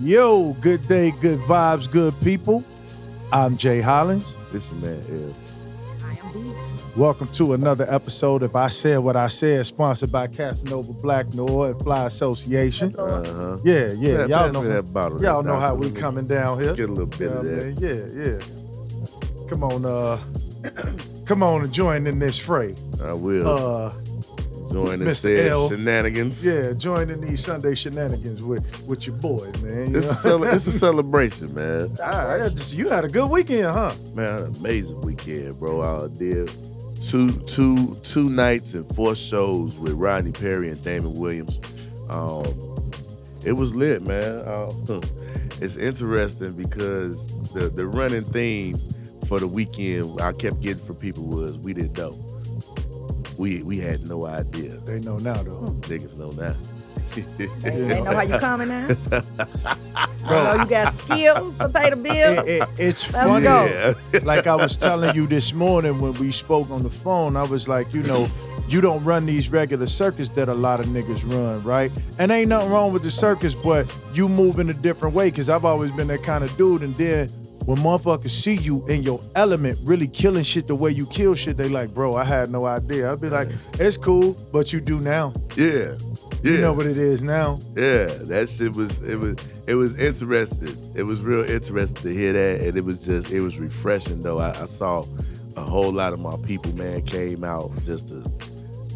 Yo, good day, good vibes, good people. I'm Jay Hollins. This is man L. I am B. Welcome to another episode of I Said What I Said, sponsored by Casanova Black Noir and Fly Association. Uh-huh. Yeah, yeah, Man, y'all know. that bottle. Y'all know how we coming down here. Get a little bit Yeah, of that. man, yeah, yeah. Come on, uh, come on and join in this fray. I will Uh, join Mr. L. shenanigans. yeah, joining these Sunday shenanigans with with your boys, man. You It's a, cele- it's a celebration, man. Ah, I just- you had a good weekend, huh? Man, an amazing weekend, bro. I did two two two nights and four shows with Rodney Perry and Damon Williams. Um, it was lit, man. Uh, it's interesting because the the running theme for the weekend I kept getting from people was we didn't know. We we had no idea. They know now, though. Hmm. Niggas know now. They, they know how you coming now. They know you got skills to pay the bills. It- it- it's Let's funny. Yeah. like I was telling you this morning when we spoke on the phone, I was like, you know, you don't run these regular circus that a lot of niggas run, right? And ain't nothing wrong with the circus, but you move in a different way because I've always been that kind of dude. And then when motherfuckers see you in your element, really killing shit the way you kill shit, they like, bro, I had no idea. I'd be like, it's cool, but you do now. Yeah. Yeah. You know what it is now. Yeah, that shit was it was it was interesting. It was real interesting to hear that, and it was just it was refreshing though. I, I saw a whole lot of my people, man, came out just to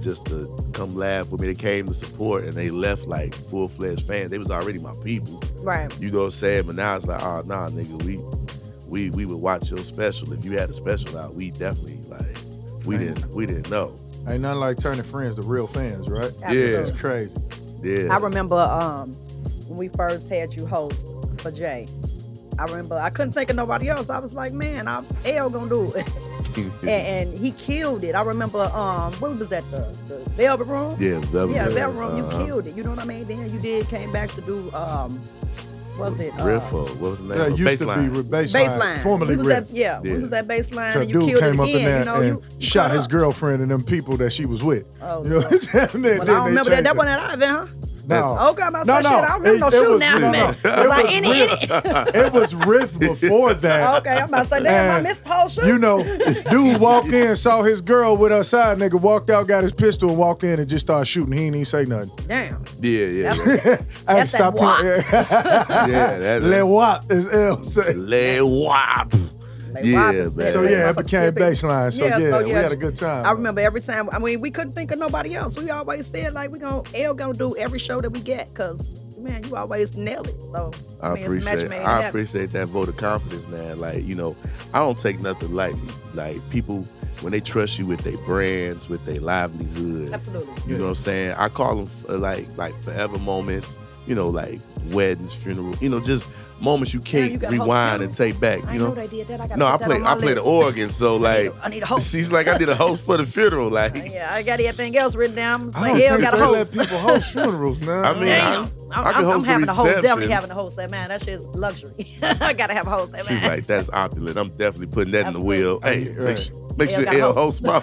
just to come laugh with me. They came to support, and they left like full fledged fans. They was already my people, Right. you know what I'm saying? But now it's like, oh nah, nigga, we we we would watch your special. If you had a special out, we definitely like we Man. didn't we didn't know. Ain't nothing like turning friends to real fans, right? Absolutely. It's crazy. Yeah, I remember um, when we first had you host for Jay. I remember I couldn't think of nobody else. I was like, man, I'm L gonna do it, and, and he killed it. I remember um, what was that the the Velvet Room? yeah, Velvet Yeah, Room, Velvet Room. You uh-huh. killed it. You know what I mean? Then you did came back to do um, was it uh, Riff or what was the name? That of used it? to be Baseline. baseline, baseline. formerly we was riff. At, yeah, Yeah. we was at baseline, So and you dude killed came it up again. in there you know, and you, you shot his up. girlfriend and them people that she was with. Oh, You know, Lord. and then- Well, then I don't remember that. That it. one at Ivan, huh? No. Okay, I'm about to oh, No, say no. shit. I don't remember It- no it shooting was- now. no, no. man. It was like, was any, real. any. It was riff before that. Okay, I'm about to say, damn, I And, missed the whole shoot. You know, dude walked in, saw his girl with her side nigga, walked out, got his pistol, and walked in and just started shooting. He ain't even say nothing. damn. Yeah, yeah, That's- yeah. I had to stop that wop. playing. yeah that, Le wop, as L say. Le wop. Like, Yeah, Rob man. So yeah, it became baseline. So Yeah, yeah, so we yeah. had a good time. I remember every time. I mean, we couldn't think of nobody else. We always said like we gonna L gonna do every show that we get, cause man, you always nail it. So I mean, it's a match appreciate I appreciate that vote of confidence, man. Like, you know, I don't take nothing lightly. Like people when they trust you with their brands, with their livelihood. Absolutely. You know what I'm saying? I call them uh, like like forever moments, you know, like weddings, funerals, you know, just moments you can't you rewind and take back, you know know? they did that. I No, I play I play the organ, so I need like a- I need a host. she's like I did a host for the funeral, like Yeah, I got everything else written down. I Like, don't think got a they host. let people host funerals, man. I mean, Damn. I- I'm, I can I'm- I'm host the having a host. Definitely having a host. That man, that shit's luxury. I gotta have a host. That She's man. like, that's opulent. I'm definitely putting that in the Absolutely. wheel. Hey, Right. make, su- make sure got L host. my,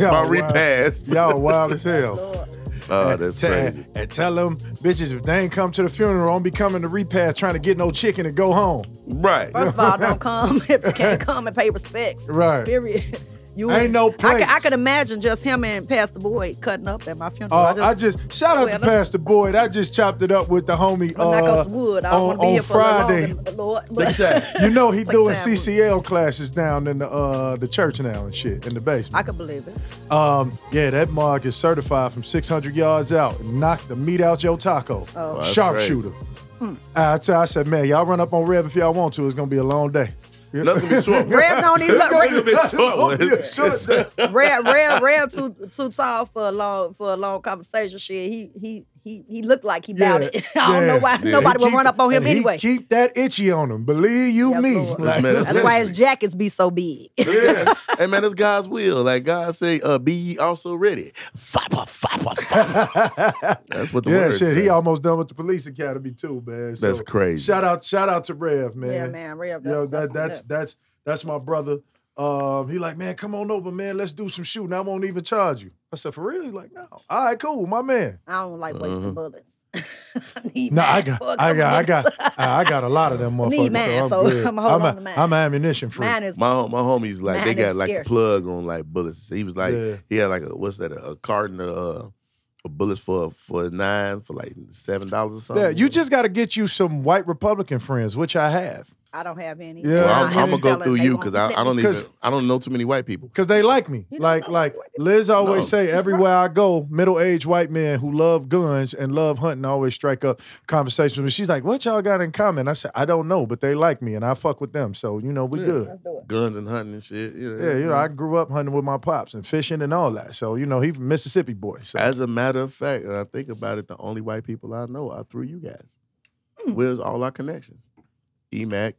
my repast. Y'all wild as hell. Lord. Oh, that's Tell- crazy. And tell them, bitches, if they ain't come to the funeral, don't be coming to repast trying to get no chicken and go home. Right. First of all, don't come if you can't come and pay respects. Right. Period. You Ain't no I could, I place. could imagine just him and Pastor Boyd cutting up at my funeral. Uh, I just shout out Well, to Pastor Boyd. I just chopped it up with the homie uh, wood. I on, want to be on here for Friday. longer, Lord. But You know he doing time. CCL classes down in the uh, the church now and shit in the basement. I can believe it. Um, yeah, that mark is certified from 600 yards out and knocked the meat out your taco. Oh. that's Sharpshooter. I, t- I said, man, y'all run up on Rev if y'all want to. It's gonna be a long day. Nothing be short. Rev don't even look. Be Rev, short too too tall for a long for a long conversation. Shit, he he he he looked like he Yeah, it. I don't know why Yeah. nobody He would run up on him anyway. Keep that itchy on him. Believe you Yes, me. Like, Man, That's why his jackets be so big. Yeah. hey man, it's God's will. Like God say, uh, be ye also ready. Fapa, fapa, fapa. That's what the word. yeah, word shit. say. He almost done with the police academy too, man. So, That's crazy. Shout out, shout out to Rev, man. yeah, man, Rev. That's, Yo, that's, that that's that's that's that's my brother. Um, he like, man, come on over, man. Let's do some shooting. I won't even charge you. I said, for real? He's like, no. All right, cool, my man. I don't like wasting Uh-huh. bullets. need No, I got, for a I got, I got, I got a lot of them motherfuckers. Need mine, I'm so. I'ma hold I'm, on mine. I'm ammunition free. Mine is My my homies like they got like a plug on like bullets. He was like Yeah. he had like a what's that a, a carton of uh, of bullets for for nine for like seven dollars or something. Yeah, you just got to get you some white Republican friends, which I have, I don't have any. Yeah, Well, I I'm, I'm gonna go through you because I, I don't me. even 'Cause- I don't know too many white people. because they like me. Like, like Liz always No. say, He's everywhere I go, middle-aged white men who love guns and love hunting always strike up conversations with me. She's like, "What y'all got in common?" I said, "I don't know, but they like me, and I fuck with them, so you know we Yeah. good." Let's do it. Guns and hunting and shit. Yeah, Yeah, you know, I grew up hunting with my pops and fishing and all that. So, you know, he from Mississippi boy. So As a matter of fact, and I think about it, the only white people I know are through you guys. Hmm. Where's all our connections? EMAC,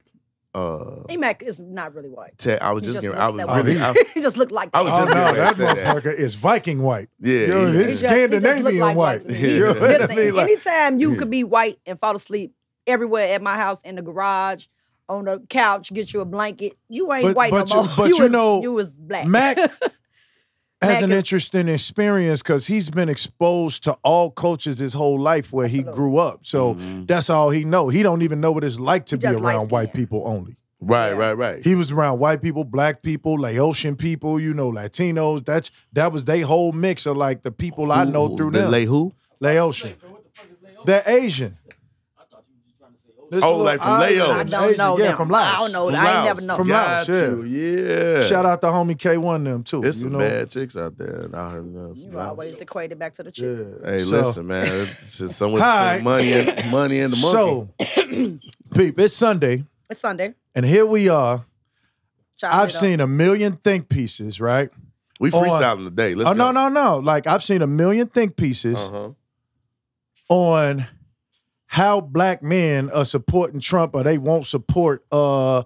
uh, Emac is not really white. Ted, I was He just, just getting, I was that really, way. I, he just looked like I that. was Oh just no, that to that. motherfucker is Viking white. yeah, Yo, EMAC. his He just- he just looked Scandinavian like white. to me. You know what I Listen, mean? Like- anytime you Yeah. could be white and fall asleep everywhere at my house, in the garage, on the couch, get you a blanket, you ain't But- white but no you- more. but you was, know, you was black. Mac has an interesting experience because he's been exposed to all cultures his whole life where he grew up. So Mhm. that's all he know. He don't even know what it's like to He be around white light-skinned. people only. Right, Yeah. right, right. He was around white people, black people, Laotian people, you know, Latinos. That's that was they whole mix of like the people I know through the them. Lay who? Laotian. They're Asian. This Oh, like from island Laos. I don't Asian. know. Yeah, them. from Laos. I don't know. From I ain't never Laos. know. From Got Laos, yeah. you, yeah. Shout out to homie K1 them too. There's you some know? bad chicks out there. I heard them. You always equate it back to the chicks. Yeah. Hey, So- listen, man. It's just somewhere Hi. between money and money and the monkey. So, peep, it's Sunday, It's Sunday. and here we are. Chop I've seen a million think pieces, right? we on- freestyling today. Let's oh no, no, no! Like I've seen a million think pieces Uh-huh. on how black men are supporting Trump or they won't support uh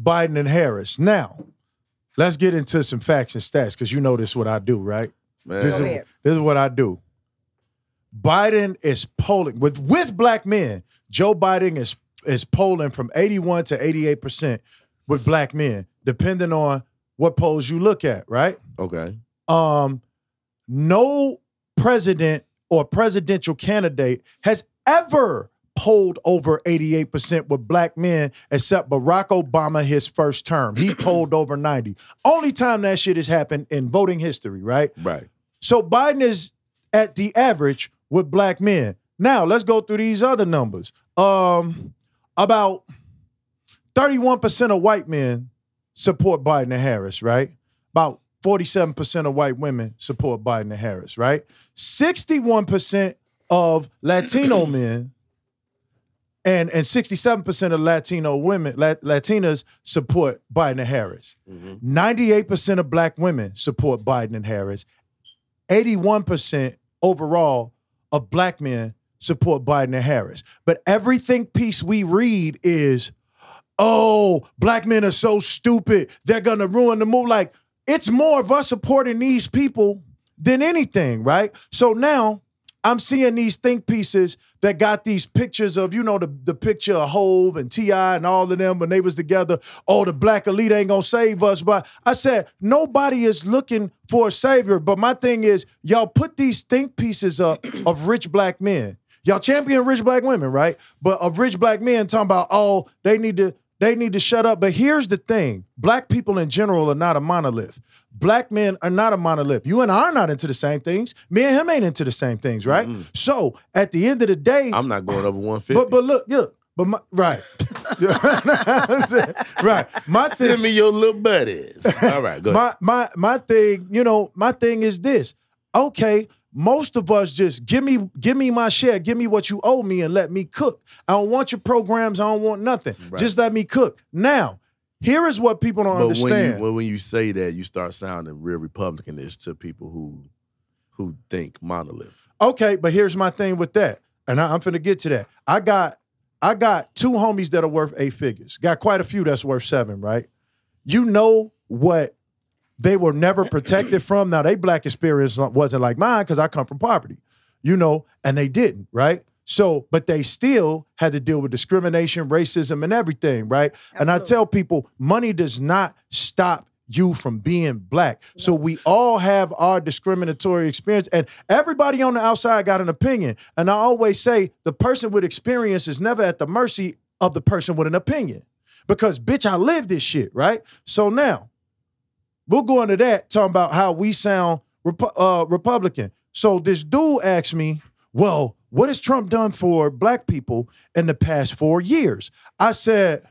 Biden and Harris. Now, let's get into some facts and stats because you know this is what I do, right? Man. This is, this is what I do. Biden is polling with with black men. Joe Biden is is polling from 81 to 88 percent with black men, depending on what polls you look at, right? Okay. Um, no president or presidential candidate has ever polled over 88% with black men except Barack Obama his first term. He polled over 90. Only time that shit has happened in voting history, right? Right. So Biden is at the average with black men. Now let's go through these other numbers. Um, about 31% of white men support Biden and Harris, right? About 47% of white women support Biden and Harris, right? 61% of Latino men and, and 67% of Latino women, Lat- Latinas support Biden and Harris. Mhm. 98% of black women support Biden and Harris. 81% overall of black men support Biden and Harris. But everything piece we read is, oh, black men are so stupid. They're going to ruin the move. Like, it's more of us supporting these people than anything, right? So now I'm seeing these think pieces that got these pictures of, you know, the, the picture of Hove and T.I. and all of them when they was together. Oh, the black elite ain't gonna save us. But I said, nobody is looking for a savior. But my thing is, y'all put these think pieces up of rich black men. Y'all champion rich black women, right? But of rich black men talking about, oh, they need to, they need to shut up. But here's the thing: black people in general are not a monolith. Black men are not a monolith. You and I are not into the same things. Me and him ain't into the same things, right? So at the end of the day, I'm not going over 150. but but look, yeah, but my, right, right. My thing, Send me your little buddies. All right, go ahead. my my my thing, you know, my thing is this. Okay, most of us just give me give me my share, give me what you owe me, and let me cook. I don't want your programs. I don't want nothing. Right. Just let me cook. Now, here is what people don't But when understand. you when, when you say that, you start sounding real Republicanish to people who who think monolith. Okay, but here's my thing with that, and I, I'm finna get to that. I got I got two homies that are worth eight figures. Got quite a few that's worth seven, right? You know what they were never protected from. Now they black experience wasn't like mine because I come from poverty, you know, and they didn't, right? So, but they still had to deal with discrimination, racism, and everything, right? And I tell people, money does not stop you from being black. So we all have our discriminatory experience, and everybody on the outside got an opinion. And I always say the person with experience is never at the mercy of the person with an opinion. Because bitch, I live this shit, right? So now we'll go into that, talking about how we sound Repu- uh, Republican. So this dude asked me, well, what has Trump done for black people in the past four years? I said,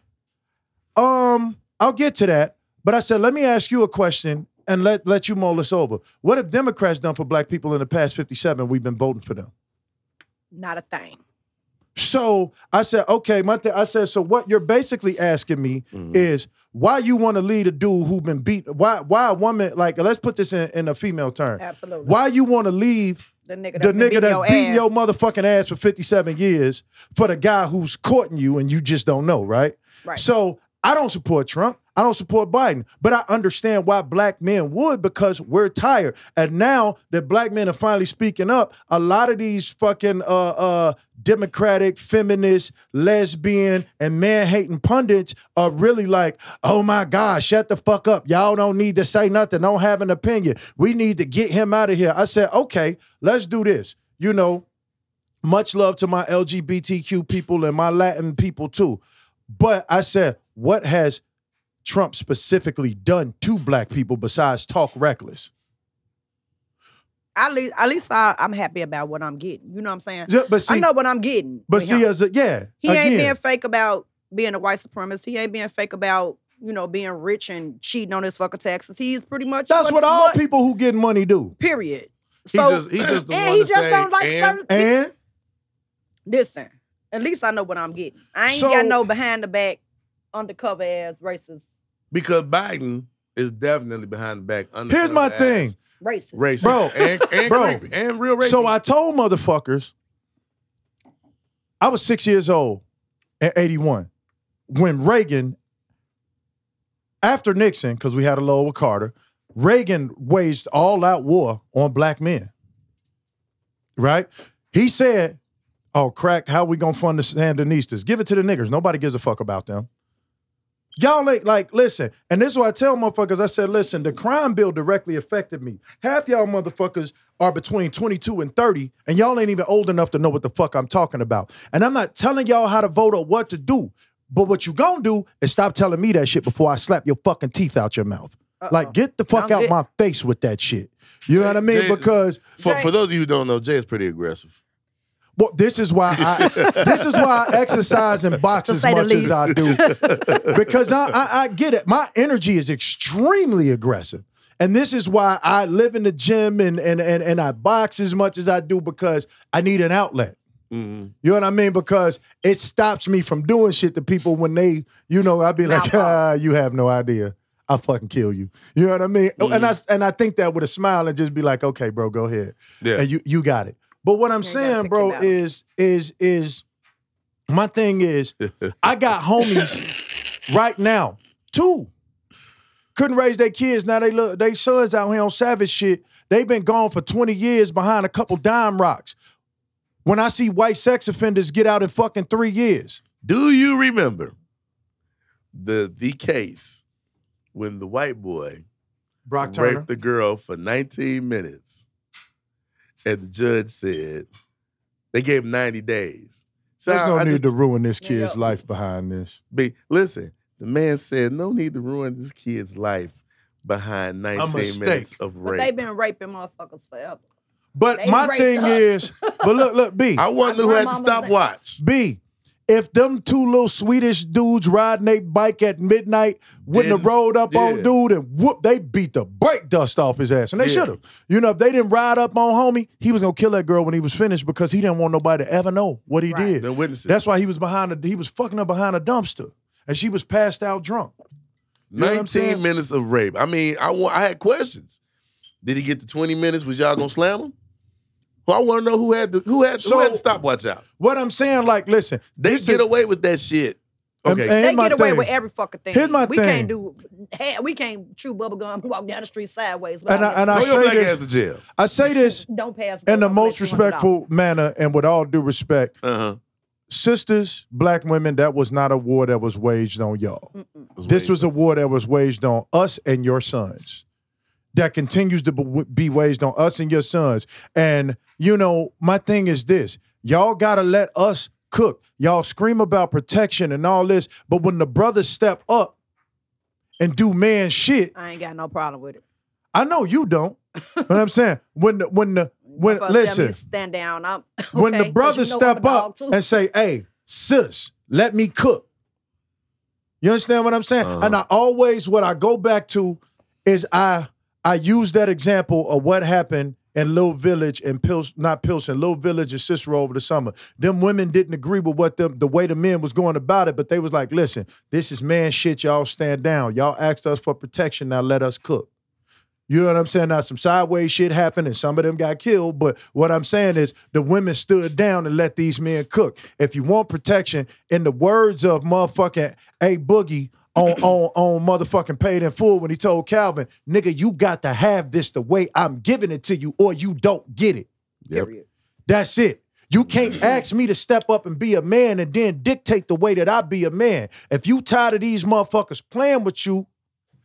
um, I'll get to that. But I said, let me ask you a question and let, let you mull this over. What have Democrats done for black people in the past 57? We've been voting for them. Not a thing. So I said, okay, my th- I said, so what you're basically asking me is why you want to lead a dude who been beat? Why why a woman like let's put this in, in a female term. Absolutely. Why you want to leave The nigga the that's nigga beating that's your ass. your motherfucking ass for 57 years for the guy who's courting you and you just don't know, right? Right. So I don't support Trump. I don't support Biden, but I understand why black men would because we're tired. And now that black men are finally speaking up, a lot of these fucking uh uh democratic, feminist, lesbian, and man-hating pundits are really like, oh my God, shut the fuck up. Y'all don't need to say nothing, don't have an opinion. We need to get him out of here. I said, okay, let's do this. You know, much love to my LGBTQ people and my Latin people too. But I said, what has Trump specifically done to black people besides talk reckless? At least, at least I, I'm happy about what I'm getting. You know what I'm saying? Yeah, but see, I know what I'm getting. but with see, him. as a yeah, he ain't being fake about being a white supremacist. He ain't being fake about you know being rich and cheating on his fucking taxes. He's pretty much that's what all people who get money do. Period. He So just- he just the and one he to just say, don't like and- certain people. And Listen, at least I know what I'm getting. I ain't So- got no behind the back, undercover ass racist. Because Biden is definitely behind the back. here's my thing. Racist. Racist, Bro. and, and Bro. creepy, and real racist. So I told motherfuckers, I was six years old at 81 when Reagan, after Nixon, because we had a low with Carter, Reagan waged all out war on black men. Right? He said, Oh, crack, how we gonna fund the Sandinistas? Give it to the niggers. Nobody gives a fuck about them. Y'all ain't like, listen, and this is what I tell motherfuckers. I said, listen, the crime bill directly affected me. Half y'all motherfuckers are between 22 and 30, and y'all ain't even old enough to know what the fuck I'm talking about. And I'm not telling y'all how to vote or what to do. But what you gonna do is stop telling me that shit before I slap your fucking teeth out your mouth. Like, get the fuck Sound out good. my face with that shit. You know what I mean? Jay- Because for, Jay- for those of you who don't know, Jay is pretty aggressive. Well, this is why I this is why I exercise and box as much as. I do. because I, I I get it. My energy is extremely aggressive. And this is why I live in the gym and and and, and I box as much as I do because I need an outlet. Mhm. You know what I mean? Because it stops me from doing shit to people when they, you know, I'd be like, ah, you have no idea. I'll fucking kill you. You know what I mean? And I and I think that with a smile and just be like, okay, bro, go ahead. Yeah. And you you got it. But what I'm Yeah, saying, bro, is is is my thing is I got homies right now, two. Couldn't raise their kids. Now they look they sons out here on savage shit. They've been gone for 20 years behind a couple dime rocks. When I see white sex offenders get out in fucking three years. Do you remember the the case when the white boy Brock Turner. raped the girl for 19 minutes, and the judge said they gave him 90 days. So There's no I need just- to ruin this kid's yeah. life behind this. be listen. The man said no need to ruin this kid's life behind 19 minutes of But rape. They've been raping motherfuckers forever. But They my thing us. is, but look, look, B. I wonder who My had the mama's stopwatch. B, if them two little Swedish dudes riding their bike at midnight wouldn't have Didn't- rolled up on yeah. dude and whoop, they beat the brake dust off his ass. And they Yeah. should have. You know, if they didn't ride up on homie, he was gonna kill that girl when he was finished because he didn't want nobody to ever know what he Right. did. The witnesses. That's why he was behind a he was fucking her behind a dumpster. And she was passed out drunk. You know what I'm 19 saying? minutes of rape. I mean, I want. I had questions. Did he get to 20 minutes? Was y'all gonna slam him? Well, I want to know who had the who had who So- had the stopwatch out. What I'm saying, like, listen, They get is- away with that shit. Okay, and They get away thing. with every fucking thing. Here's my we thing. can't do. hey, We can't chew bubble gum, walk down the street sideways. And I- and I throw say black this- ass to jail. I say this don't pass. in the most I'll let you $100. respectful manner and with all due respect. Uh huh. sisters, black women, that was not a war that was waged on y'all. This was a war that was waged on us and your sons. That continues to be- be waged on us and your sons. And you know, my thing is this: y'all gotta let us cook. Y'all scream about protection and all this, but when the brothers step up and do man shit, I ain't got no problem with it. I know you don't. but I'm saying when the when the when Motherfuckers me listen stand down. I'm when the brothers you know step up too. and say, "Hey, sis, let me cook." You understand what I'm saying? Uh-huh. And I always what I go back to is I I use that example of what happened in Little Village and Pils, not Pilsen, Little Village and Cicero over the summer. Them women didn't agree with what them the way the men was going about it, but they was like, "Listen, this is man shit. Y'all stand down. Y'all asked us for protection. Now let us cook." You know what I'm saying? Now some sideways shit happened and some of them got killed, but what I'm saying is the women stood down and let these men cook. If you want protection, in the words of motherfucking Ace Boogie on on on motherfucking paid in full when he told Calvin, nigga, you got to have this the way I'm giving it to you, or you don't get it. Yep. Period. That's it. You can't ask me to step up and be a man and then dictate the way that I be a man. If you tired of these motherfuckers playing with you,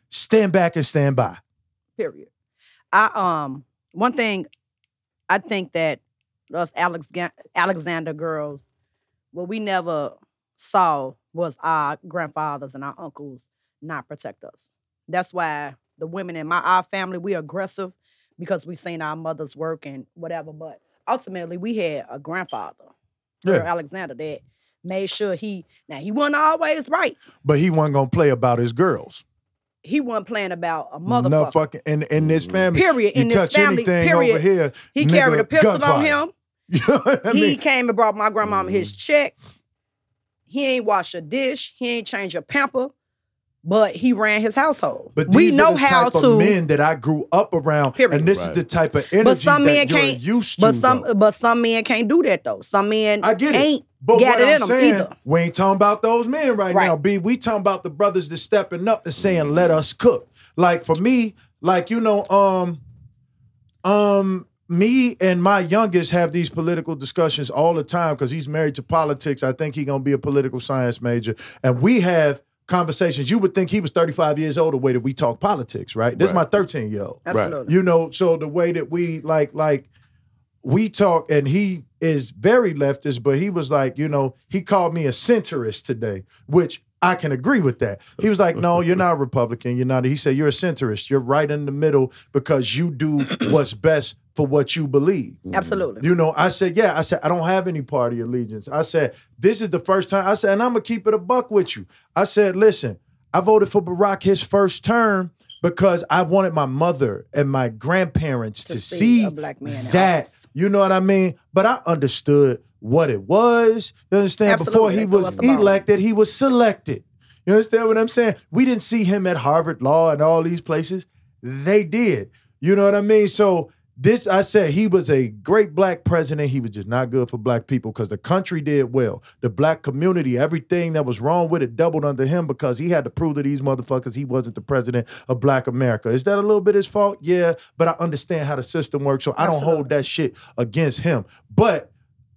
stand back and stand by. Period. I um one thing I think that us Alex Alexander girls, well, we never saw was our grandfathers and our uncles not protect us. That's why the women in my our family we aggressive because we seen our mothers work and whatever. But ultimately, we had a grandfather, Yeah. Alexander, that made sure he now he wasn't always right. But he wasn't gonna play about his girls. He wasn't playing about a No motherfucker. fucking in in this family. Period. You In this touch family, anything period. over here. He nigga, carried a pistol on him. You know what I he came and brought my grandmama Mm-hmm. his check. He ain't wash a dish. He ain't change a pamper, but he ran his household. But we these know the how type to. of men that I grew up around, Period. and this Right. is the type of energy but some that men you're can't. used to. but some, though. but some men can't do that though. Some men I get it. ain't But got what it I'm in them saying, either. we ain't talking about those men right, Right. now, B. We talking about the brothers that stepping up and saying, "Let us cook." Like for me, like you know, um, um, me and my youngest have these political discussions all the time because he's married to politics. I think he gonna be a political science major, and we have conversations. You would think he was 35 years old the way that we talk politics, right? This is my 13 year old. Absolutely. You know, so the way that we like like we talk and he is very leftist, but he was like, you know, he called me a centrist today, which I can agree with that. He was like, no, you're not a Republican. You're not. He said, you're a centrist. You're right in the middle because you do what's best for what you believe. Mm-hmm. Absolutely. You know, I said, yeah. I said, I don't have any party allegiance. I said, this is the first time. I said, and I'm gonna keep it a buck with you. I said, listen, I voted for Barack his first term because I wanted my mother and my grandparents to, To see see, a black man that. office. You know what I mean? But I understood what it was. You understand? Before he was us the elected, he was selected. You understand what I'm saying? We didn't see him at Harvard Law and all these places. They did. You know what I mean? So this, I said, he was a great black president. He was just not good for black people because the country did well. The black community, everything that was wrong with it doubled under him because he had to prove to these motherfuckers he wasn't the president of black America. Is that a little bit his fault? Yeah, but I understand how the system works, so I don't hold that shit against him. But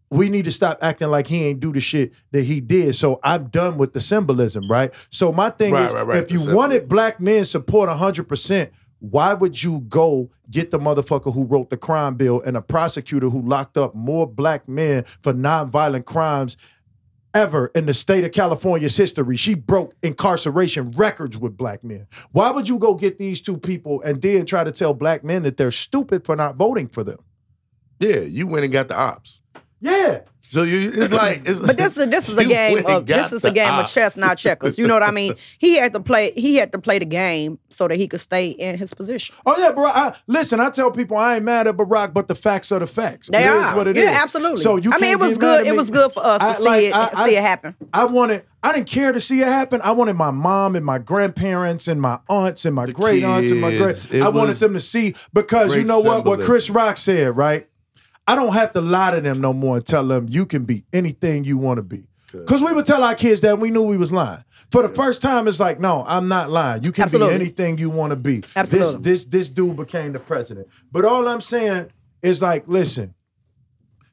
we need to stop acting like he ain't do the shit that he did. So I'm done with the symbolism, right? So my thing Right, is, right, right, if you symbolism. wanted black men support 100%, why would you go get the motherfucker who wrote the crime bill and a prosecutor who locked up more black men for nonviolent crimes ever in the state of California's history? She broke incarceration records with black men. Why would you go get these two people and then try to tell black men that they're stupid for not voting for them? Yeah, you went and got the ops. Yeah. So you, it's like, it's But this is this is a game of this is a the game of chess, not checkers. You know what I mean? He had to play he had to play the game so that he could stay in his position. Oh yeah, bro. I, listen, I tell people I ain't mad at Barack, but the facts are the facts. They It is are. what it Yeah, is. absolutely. So you I mean, can't it was good- it was good for us to see it- see it happen. I wanted. I didn't care to see it happen. I wanted my mom and my grandparents and my aunts and my The great aunts and my great. I wanted them to see because you know what? What. Chris Rock said, right? I don't have to lie to them no more and tell them you can be anything you want to be. Because we would tell our kids that we knew we was lying. For the first time, it's like, no, I'm not lying. You can Absolutely. be anything you want to be. Absolutely. This, this this dude became the president. But all I'm saying is like, listen,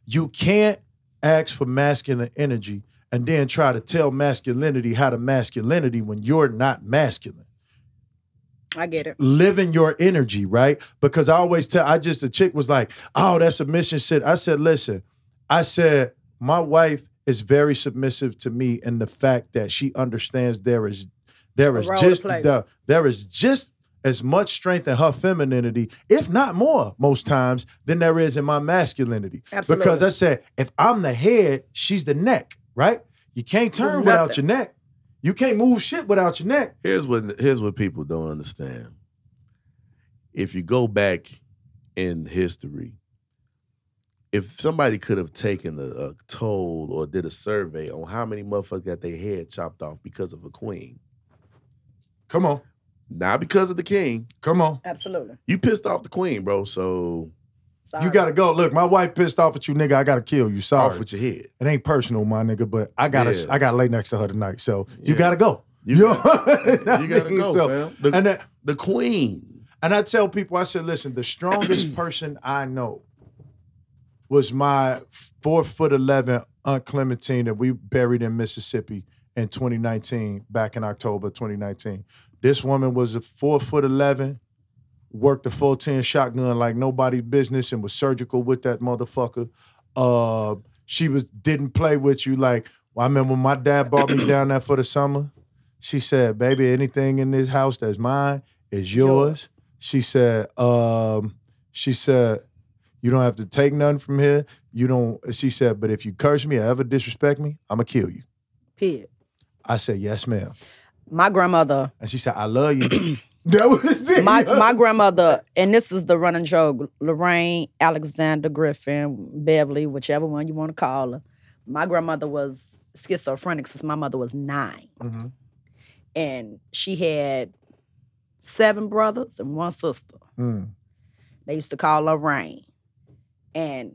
you can't ask for masculine energy and then try to tell masculinity how to masculinity when you're not masculine I get it. living your energy, right? Because I always tell, I just, the chick was like, oh, that's submission shit. I said, listen, I said, my wife is very submissive to me in the fact that she understands there is, there is just, the, there is just as much strength in her femininity, if not more, most times, than there is in my masculinity. Absolutely. Because I said, if I'm the head, she's the neck, right? You can't turn without your neck. You can't move shit without your neck. Here's what here's what people don't understand. If you go back in history, if somebody could have taken a, a toll or did a survey on how many motherfuckers got their head chopped off because of a queen, Come on, not because of the king, come on. Absolutely. you pissed off the queen, bro. So Sorry. You gotta go. Look, my wife pissed off at you, nigga. I gotta kill you. Sorry. off with your head. it ain't personal, my nigga, but I gotta Yeah. I gotta lay next to her tonight. So you Yeah. gotta go. You know got- what I you gotta go, So- fam. The, And that, the queen. and I tell people, I said, listen, the strongest person I know was my four foot eleven Aunt Clementine that we buried in Mississippi in 2019, back in October 2019. This woman was a four foot eleven, worked a full 10 shotgun like nobody's business and was surgical with that motherfucker. Uh she was didn't play with you like well, I remember when my dad brought me down there for the summer. She said, baby, anything in this house that's mine is yours. She said, um, she said, you don't have to take nothing from here. You don't, she said, but if you curse me or ever disrespect me, I'm gonna kill you. Period. I said, yes, ma'am. My grandmother, And she said, I love you. that was it. my my grandmother, and this is the running joke, Lorraine Alexander Griffin, Beverly, whichever one you want to call her. My grandmother was schizophrenic since my mother was 9 Mhm. And she had seven brothers and one sister. Mm. They used to call her Rain. And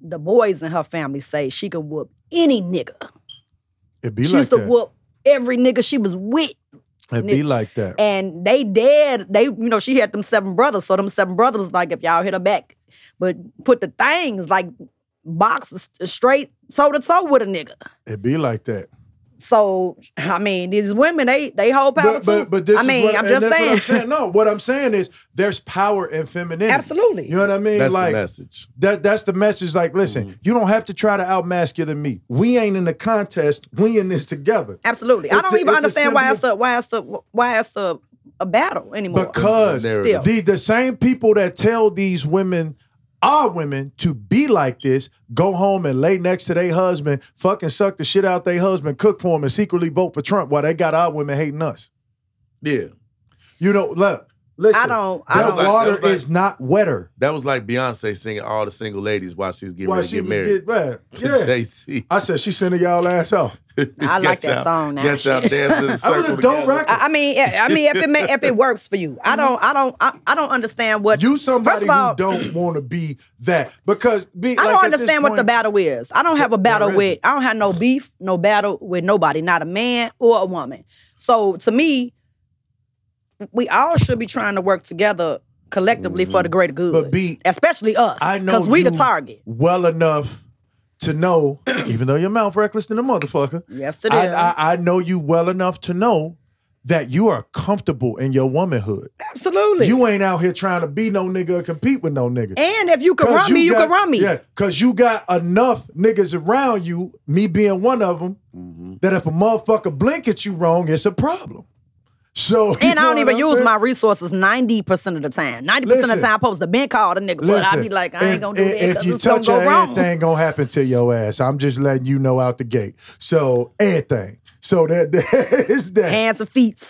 the boys in her family say she can whoop any nigga. It be she like used to that. whoop every nigga she was with. It be like that. And they dead. They, you know, she had them seven brothers. So them seven brothers like, if y'all hit her back, but put the things like boxes straight toe to toe with a nigga. It'd be like that. So I mean, these women, they they hold power But, too. but, but this I is mean, what, I'm just saying. What I'm saying. No, what I'm saying is there's power in femininity. Absolutely. You know what I mean? That's like the message. that that's the message. Like, listen, Mm-hmm. you don't have to try to outmasculine me. We ain't in the contest. We in this together. Absolutely. I don't a- even understand why it's symbol- a why it's a why it's a, a battle anymore. Because Still. the the same people that tell these women, our women, to be like this, go home and lay next to their husband, fucking suck the shit out their husband, cook for him, and secretly vote for Trump while they got our women hating us. Yeah. You know, look, listen. I don't- I that don't- water That was like- is not wetter. That was like Beyonce singing all the single ladies while she was getting While ready to she get married. get married. to Yeah. Jay-Z. I said she sending y'all ass off. I like that y'all- song now. Get y'all Shit. dance in the That was a dope record. I I mean, I I mean, if it may, if it works for you, I don't, I don't, I, I don't understand what You somebody First of all, who don't want to be that because be. I like, don't at this understand what the battle is. I don't have a battle with. I don't have no beef, no battle with nobody, not a man or a woman. So to me, we all should be trying to work together collectively for the greater good. But B, especially us, I know because we the target. well enough to know, even though your mouth reckless than a motherfucker. Yes, it is. I, I, I know you well enough to know that you are comfortable in your womanhood. Absolutely. You ain't out here trying to be no nigga or compete with no nigga. and if you can run me, you got- can run me. Yeah, because you got enough niggas around you, me being one of them, Mm-hmm. that if a motherfucker blink at you wrong, it's a problem. So And I don't even use saying? my resources 90% of the time. 90% of the time I'm supposed to been called a nigga, but I be like, I ain't gonna do that If because you it's gonna touch go her, wrong. anything gonna happen to your ass. I'm just letting you know out the gate. So everything. So that that is that. Hands and feet.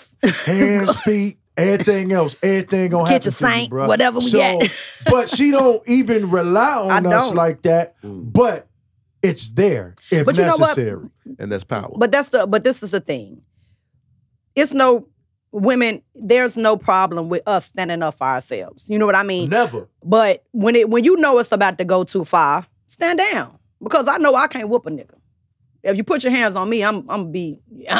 Hands, feet, everything else, everything gonna happen Kitchen to you, bro. whatever we so, got. but she don't even rely I on us don't. like that. Mm. But it's there if But you know what? necessary. And that's power. But that's the but this is the thing. It's no women, there's no problem with us standing up for ourselves. You know what I mean? Never. But when it when you know it's about to go too far, stand down. Because I know I can't whoop a nigga. If you put your hands on me, I'm I'm be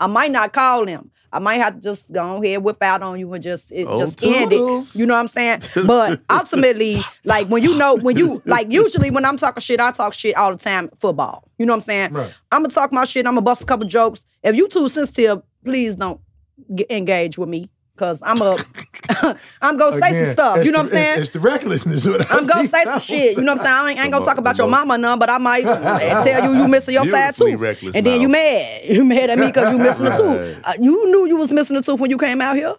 I might not call them. I might have to just go ahead, whip out on you, and just it Oh, just end it. You know what I'm saying? But ultimately, like when you know when you like usually when I'm talking shit, I talk shit all the time. Football. You know what I'm saying? Right. I'm gonna talk my shit. I'm gonna bust a couple jokes. If you too sensitive, please don't get engage with me. Cause I'm a, I'm gonna say some stuff. You know what I'm saying? It's, it's the recklessness. What I I'm gonna mean. say some shit. You know what I'm saying? I ain't, I ain't gonna talk about your mama none, but I might tell you you missing your side Beautifully tooth, reckless and then you mad. You mad at me because you missing a tooth. Right. Uh, you knew you was missing a tooth when you came out here.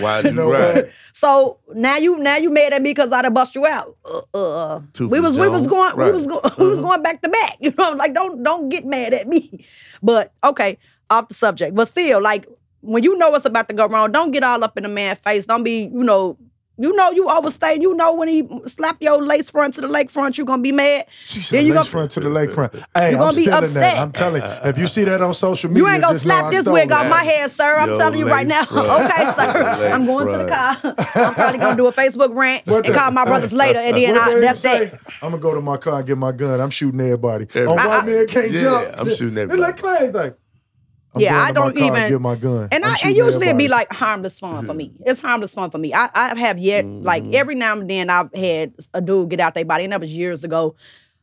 Why you know right? So now you now you mad at me because I done bust you out. Uh, uh, Tooth we and was we was Jones? going we Right. was going we was going back to back. You know, like don't don't get mad at me. But okay, off the subject. But still, like when you know what's about to go wrong, don't get all up in the man's face. Don't be you know. You know you overstayed. You know when he slap your lace front to the lake front, you're gonna be mad. She Then said you lace gonna- front to the lakefront. Hey, You I'm gonna be still in upset. that. I'm telling you. If you see that on social media, You ain't gonna just slap this wig off my head, sir. I'm Yo, telling you right now. okay, sir. Lace I'm going to the car. I'm probably gonna do a Facebook rant What and call my brothers later, and then I, that's say, that. I'm gonna go to my car and get my gun. I'm shooting everybody. Every- oh, On I- white I- man can't Yeah, jump. I'm shooting It's like everybody. Clay, like. I'm Yeah, I don't even- get my gun. And I'm I and usually it'd be like harmless fun for me. It's harmless fun for me. I, I have yet like Mm-hmm. every now and then I've had a dude get out their body, and that was years ago.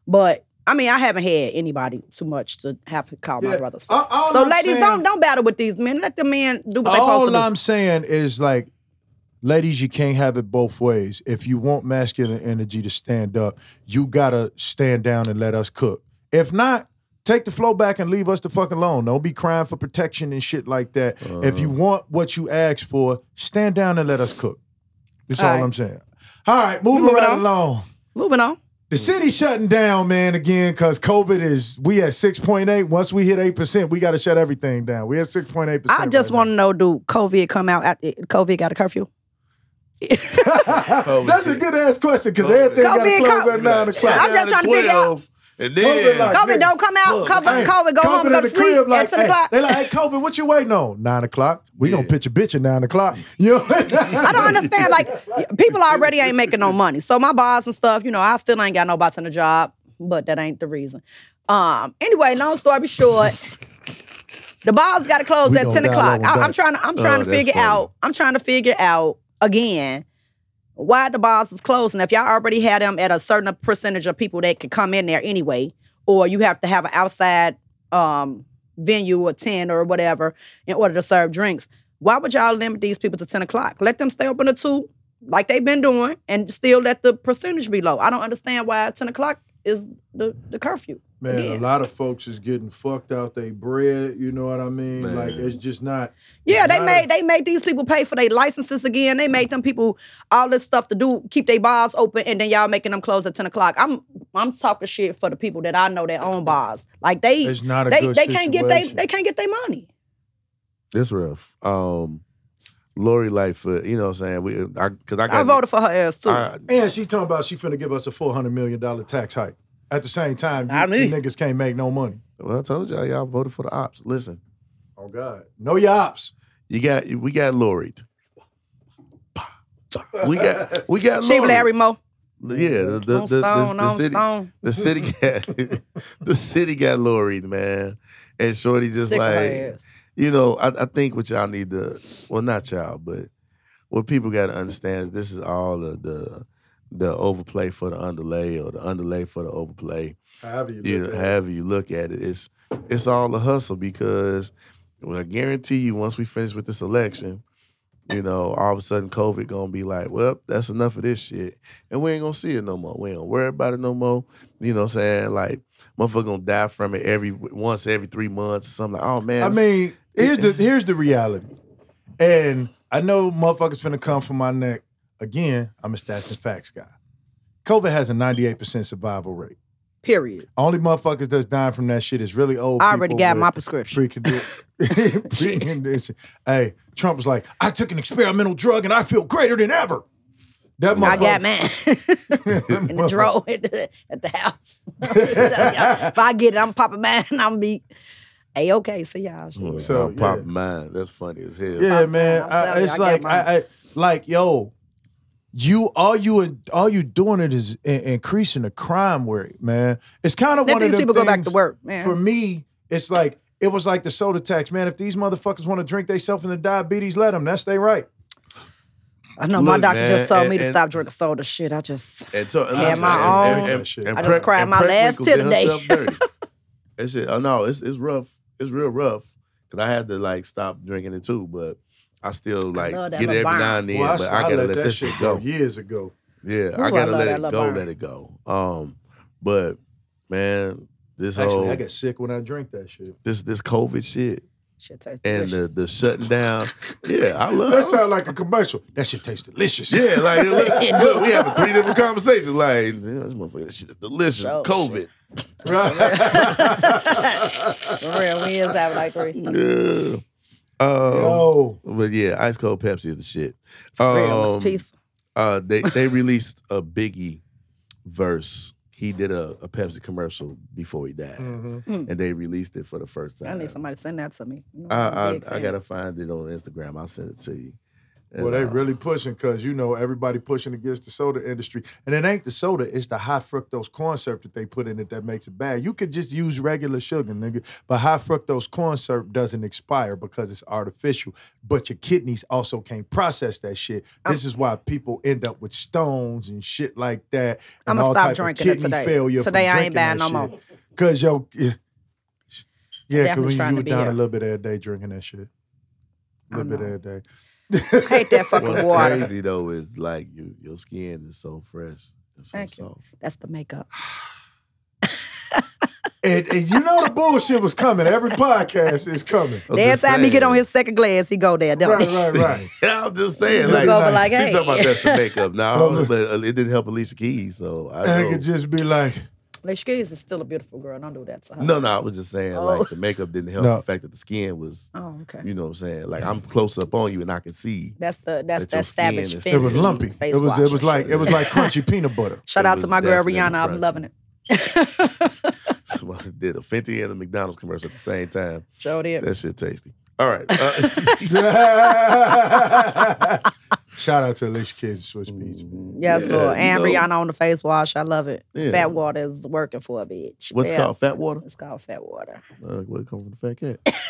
But I mean, I haven't had anybody too much to have to call my Yeah. brothers. For. All- so, I'm ladies, saying- don't don't battle with these men. Let the men do what they supposed to All. I'm saying is like, ladies, you can't have it both ways. If you want masculine energy to stand up, you gotta stand down and let us cook. If not, take the flow back and leave us the fuck alone. Don't be crying for protection and shit like that. if you want what you asked for, stand down and let us cook. That's all, All right. I'm saying. All right, moving, moving right on? along. Moving on. The city's shutting down, man, again, because COVID is, we at 6.8. Once we hit 8%, we got to shut everything down. We at 6.8%. I just right want to know: Do COVID come out? At, COVID got a curfew? That's a good ass question because everything got to close at 9 o'clock. I'm just trying to figure out- And COVID then like- COVID don't come out. fuck. COVID, COVID go home, in go the to sleep crib like, at 10 hey, o'clock. they like, hey, COVID, what you waiting on? 9 o'clock. We gonna pitch a bitch at 9 o'clock. You know? I don't understand. Like people already ain't making no money. So my boss and stuff, you know, I still ain't got no bots in the job, but that ain't the reason. Um. Anyway, long story short, the bars got to close We at ten o'clock. I, I'm trying to. I'm trying Oh, to figure funny. out. I'm trying to figure out again why the bars is closing. If y'all already had them at a certain percentage of people that could come in there anyway, or you have to have an outside um venue or tent or whatever in order to serve drinks. Why would y'all limit these people to 10 o'clock? Let them stay open to two, like they've been doing, and still let the percentage be low. I don't understand why 10 o'clock is the, the curfew. Man, Again. a lot of folks is getting fucked out they bread. You know what I mean? Man. Like it's just not. Yeah, they Not a- made they made these people pay for their licenses again. They made them people all this stuff to do, keep their bars open, and then y'all making them close at 10 o'clock. I'm I'm talking shit for the people that I know that own bars. Like they It's not a they, good they can't get they they can't get their money. It's rough. Um, Lori Lightfoot, you know what I'm saying? We, I, cause I got I voted for her ass too. I, And she talking about she finna give us a four hundred million dollar tax hike. At the same time, you, I the mean. niggas can't make no money. well, I told y'all, y'all voted for the ops. Listen, Oh God, no yops. you got we got Lori. We got we got she Lori. Larry Moe. Yeah, the the, on the, Stone, the, the city Stone. the city got the city got Lori, man. And Shorty just Sick like you know, I, I think what y'all need to well not y'all, but what people gotta understand is this is all the the the overplay for the underlay or the underlay for the overplay. However you, you look know, at it. however you look at it, it's it's all a hustle because well, I guarantee you once we finish with this election, you know, all of a sudden COVID gonna be like, well, that's enough of this shit. And we ain't gonna see it no more. We ain't gonna worry about it no more. You know what I'm saying? Like motherfucker gonna die from it every once every three months or something like, oh man. I mean, here's the here's the reality, and I know motherfuckers finna come for my neck again. I'm a stats and facts guy. COVID has a 98 percent survival rate. Period. Only motherfuckers that's dying from that shit is really old. I already got my prescription. Precondi- precondition. Hey, Trump was like, I took an experimental drug and I feel greater than ever. That I got motherfucker- mine in the drawer at the, at the house. if I get it, I'm popping mine. I'm be a okay. See y'all. shit. so So, pop yeah. mine. That's funny as hell. Yeah, I'm- man. I'm I- it's I like. I, I like yo, you all you all you doing it is in- increasing the crime rate, man. It's kind of Let one of these them people go back to work, man. For me, it's like it was like the soda tax, man. If these motherfuckers want to drink themselves into diabetes, let them. That's they right. I know my doctor man, just told and- me to and- stop drinking soda. Shit, I just And so, and Had listen, my and- own- and- and- Shit. and I just cried and my last Winkle tear today. That shit. Oh no, it's it's rough. It's real rough. Cause I had to like stop drinking it too, but I still like love that get it every now and then. Well, but I I gotta let let that that shit shit go go. years ago. Yeah, Ooh, I I gotta love let it go. burn. Let it go. Um, but man, this Actually, whole I get sick when I drink that shit. this this COVID shit shit tastes and the delicious. the shutting down. Yeah, I love. That sound like a commercial. That shit tastes delicious. Yeah, like look, look, we having three different conversations. Like this motherfucker, that shit is delicious. Oh, COVID. Right. For real, we is having like three. Yeah. Um, But yeah, ice cold Pepsi is the shit. Real, Um, peace. uh, they they released a Biggie verse. He did a, a Pepsi commercial before he died, Mhm. and they released it for the first time. I need somebody to send that to me. You know, I I'm a I, big I gotta find it on Instagram. I'll send it to you. And, Well, they uh, really pushing because you know everybody pushing against the soda industry, and it ain't the soda; it's the high fructose corn syrup that they put in it that makes it bad. You could just use regular sugar, nigga, but high fructose corn syrup doesn't expire because it's artificial. But your kidneys also can't process that shit. This is why people end up with stones and shit like that. and I'ma all stop drinking it kidney today. Failure from Today I ain't buying that no shit. more. Cause yo, yeah, yeah, because trying you were down a little bit every day drinking that shit. a little bit every day. I hate that fucking What's water. crazy though is like you, your skin is so fresh, and so Thank you. soft. That's the makeup. And, and you know the bullshit was coming. Every podcast is coming. I'm Every just time he get on saying. his second glass, he go there, don't Right, he? right, right. Yeah, I'm just saying, Look like, over like, she hey. talking about that's the makeup. now, but uh, it didn't help Alicia Keys, so I And it know. could just be like, Alicia Keys is still a beautiful girl. Don't do that to her. No, no, I was just saying, Oh. like, the makeup didn't help No. the fact that the skin was, Oh, okay. you know what I'm saying? Like, I'm close up on you and I can see. That's the that's That that savage skin is- it was lumpy. face It was it was like it was like crunchy peanut butter. Shout it out to my girl definitely Rihanna. I'm loving it. So I did a Fenty and a McDonald's commercial at the same time. Show did. That shit tasty. All right. Uh, Shout out to Alicia Keys and Switch Beach. man. Yes, Yeah, Lord. you And know. Rihanna on the face wash. I love it. Yeah. Fat water is working for a bitch. what's it Yeah. called? Fat water? It's called fat water. Uh, what come from the fat cat?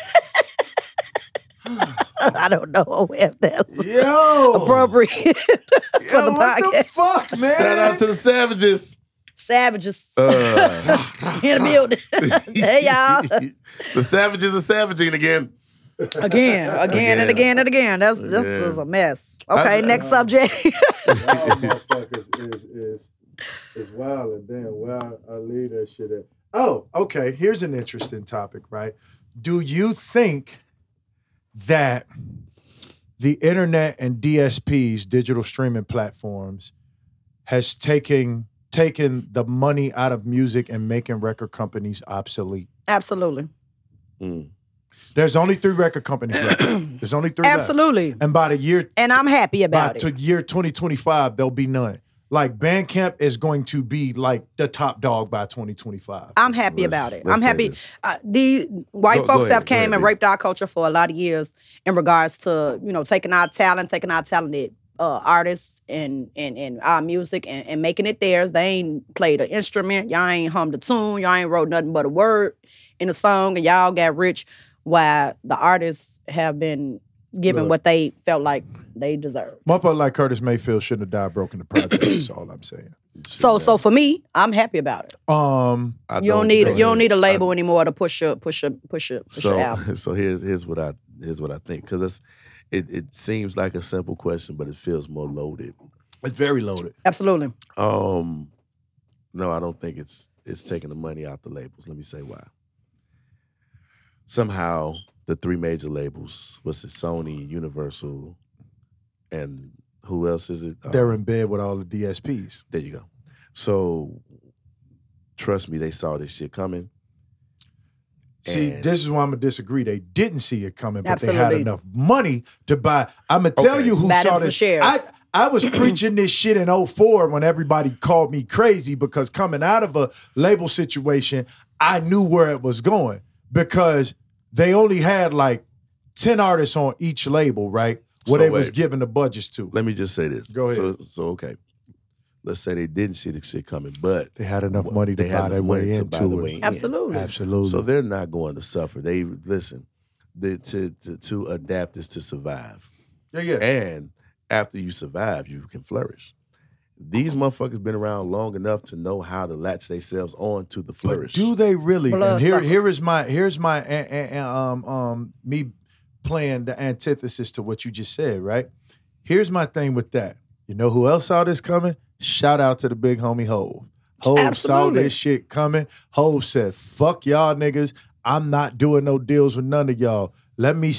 I don't know if that's Yo, appropriate for yo, the what the fuck, man? Shout out to the savages. Savages Uh, in the building. hey y'all. the savages are savaging again. Again, again, and again and again. That's this Again. is a mess. Okay, I- next subject. Y'all motherfuckers is is is wild and damn well I leave that shit at. Oh, okay. Here's an interesting topic, right? Do you think that the internet and DSPs, digital streaming platforms, has taken taken the money out of music and making record companies obsolete? Absolutely. Mm. There's only three record companies left. There's only three. left. Absolutely. And by the year And I'm happy about it. by about to year 2025, there'll be none. Like Bandcamp is going to be like the top dog by 2025. I'm happy Let's- about it. I'm happy. Uh, the white Go- go folks ahead, have go ahead, came and raped our culture for a lot of years in regards to you know taking our talent, taking our talented uh, artists and and and our music and, and making it theirs. They ain't played an instrument. Y'all ain't hummed a tune. Y'all ain't wrote nothing but a word in a song, and y'all got rich. While the artists have been given Look. what they felt like they deserved. Motherfucker like Curtis Mayfield shouldn't have died broken the project. That's all I'm saying. So so for me, I'm happy about it. Um, I You don't need go you don't need a label anymore to push your push your push your push your so album. so here's here's what I here's what I think because it's it it seems like a simple question, but it feels more loaded. it's very loaded. Absolutely. Um, no, I don't think it's it's taking the money out the labels. Let me say why. Somehow, the three major labels, was it, Sony, Universal, and who else is it? They're um, in bed with all the DSPs. there you go. So, trust me, they saw this shit coming. See, And- this is why I'm gonna disagree. They didn't see it coming, but they had enough money to buy. I'm gonna tell Okay. you who Bought saw some this. shares. I I was preaching this shit in 04 when everybody called me crazy because coming out of a label situation, I knew where it was going because they only had like 10 artists on each label, right? Where So they was wait. giving the budgets to. Let me just say this. Go ahead. So, so okay. let's say they didn't see the shit coming, but They had enough money to they had buy their way into it. way in. Absolutely. Absolutely. So they're not going to suffer. They listen. The, to, to to adapt is to survive, yeah, yeah. and after you survive, you can flourish. These motherfuckers been around long enough to know how to latch themselves on to the But flourish. do they really? Blood and here, suckers. here is my here's my a- a- a- um um me playing the antithesis to what you just said. Right. Here's my thing with that. You know who else saw this coming? Shout out to the big homie Hove. Hove saw this shit coming. Hove said, "Fuck y'all niggas. I'm not doing no deals with none of y'all. Let me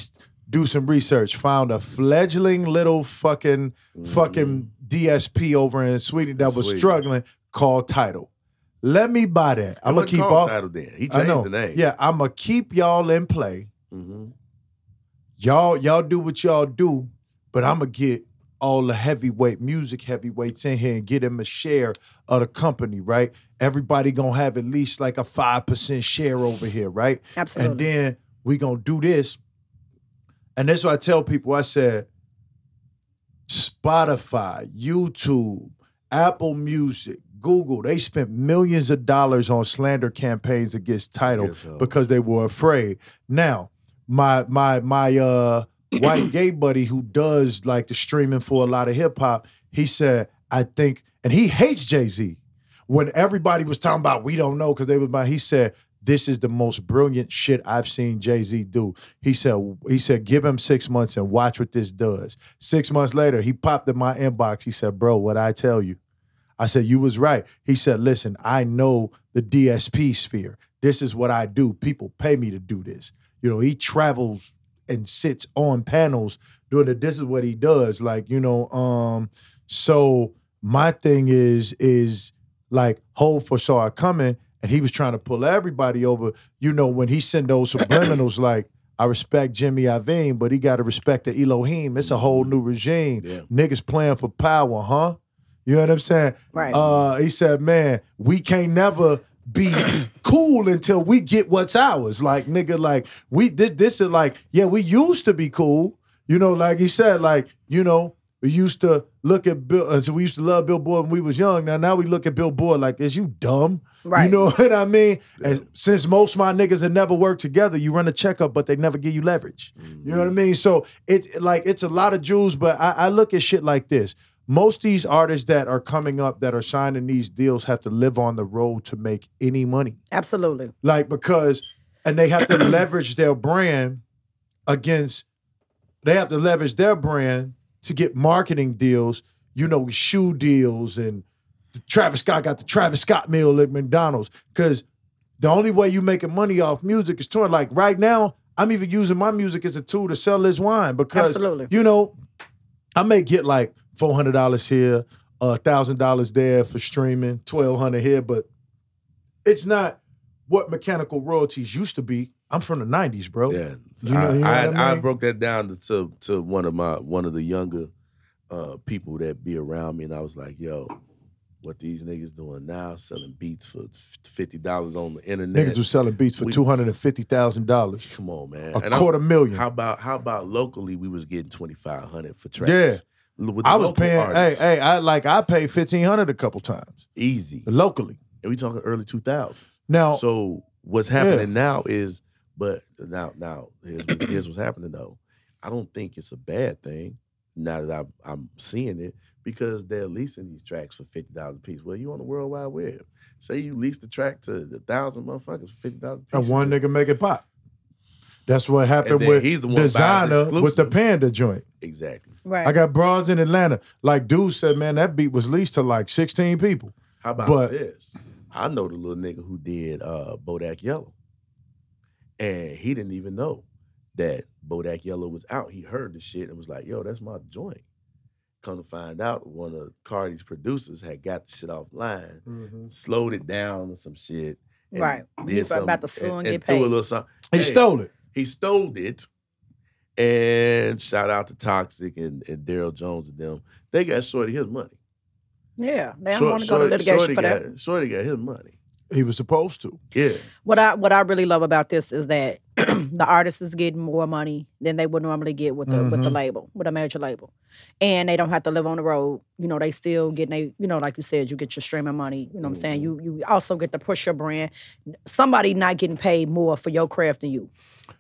do some research. Found a fledgling little fucking fucking DSP over in Sweden that was Sweden. struggling called Tidal. Let me buy that. I'm gonna keep called all. title then. He I changed the name. Yeah, I'm gonna keep y'all in play. hmm Y'all, y'all do what y'all do, but I'm gonna get all the heavyweight music heavyweights in here and get them a share of the company, right? Everybody gonna have at least like a five percent share over here, right? Absolutely. And then we gonna do this. And that's what I tell people. I said, Spotify, YouTube, Apple Music, Google, they spent millions of dollars on slander campaigns against Tidal Yes, because they were afraid. Now, my my my uh white gay buddy who does like the streaming for a lot of hip hop, he said, I think, and he hates Jay-Z. When everybody was talking about we don't know because they was about, he said, this is the most brilliant shit I've seen Jay-Z do. He said, he said, give him six months and watch what this does. Six months later, he popped in my inbox. He said, bro, what I tell you. I said, you was right. He said, listen, I know the DSP sphere. This is what I do. People pay me to do this. You know, he travels and sits on panels doing it. This is what he does. Like, you know, um, so my thing is, is like Hove foresaw it coming and he was trying to pull everybody over. You know, when he sent those subliminals like, I respect Jimmy Iovine, but he got to respect the Elohim. It's a whole new regime. Yeah. Niggas playing for power, huh? You know what I'm saying? Right. Uh, he said, man, we can't never be cool until we get what's ours. Like, nigga, like, we this, this is like, yeah, we used to be cool. You know, like he said, like, you know, we used to look at Bill, uh, so we used to love Billboard when we was young. Now, now we look at Billboard like, is you dumb? Right. You know what I mean? And since most of my niggas have never worked together, you run a checkup, but they never give you leverage. You know what I mean? So it like it's a lot of jewels, but I, I look at shit like this. Most of these artists that are coming up that are signing these deals have to live on the road to make any money. Absolutely. Like because and they have to leverage their brand against they have to leverage their brand to get marketing deals, you know, shoe deals and Travis Scott got the Travis Scott meal at McDonald's. Cause the only way you making money off music is touring. Like right now, I'm even using my music as a tool to sell this wine because Absolutely. you know, I may get like four hundred dollars here, a thousand dollars there for streaming, twelve hundred here, but it's not what mechanical royalties used to be. I'm from the '90s, bro. Yeah, You know- I, you know I, I I broke that down to, to one of my one of the younger uh, people that be around me, and I was like, "Yo, what these niggas doing now? Selling beats for fifty dollars on the internet? Niggas was selling beats for two hundred and fifty thousand dollars, Come on, man! a And I'm- quarter million. How about how about locally? We was getting twenty five hundred for tracks. Yeah. L- with the I was paying. Hey, artists, hey, I like I paid fifteen hundred a couple times easy. locally. And we talking early two thousands. Now, So what's happening now is, but now now here's, here's what's happening though. I don't think it's a bad thing now that I'm, I'm seeing it because they're leasing these tracks for fifty dollars a piece. Well, you on the World Wide Web. Say you lease the track to a thousand motherfuckers for fifty dollars a piece. and one nigga make it pop. That's what happened with he's the one Desiigner with the. Panda joint. exactly. Right. I got broads in Atlanta. Like dude said, man, that beat was leased to like sixteen people. How about But- this? I know the little nigga who did uh, Bodak Yellow, and he didn't even know that Bodak Yellow was out. He heard the shit and was like, "Yo, that's my joint." Come to find out, one of Cardi's producers had got the shit offline, mm-hmm. slowed it down or some shit. and Right. He Did was about to sue and and, get threw a little something. He Hey, stole it. He stole it. And shout out to Toxic and, and Daryl Jones and them. They got Shorty his money. yeah. They don't want to go to Shorty- litigation Shorty for got, that. Shorty got his money. He was supposed to. Yeah. What I what I really love about this is that the artist is getting more money than they would normally get with the with the Mhm. label, with a major label. And they don't have to live on the road. You know, they still getting they, you know, like you said, you get your streaming money. You know what I'm saying? You you also get to push your brand. Somebody not getting paid more for your craft than you.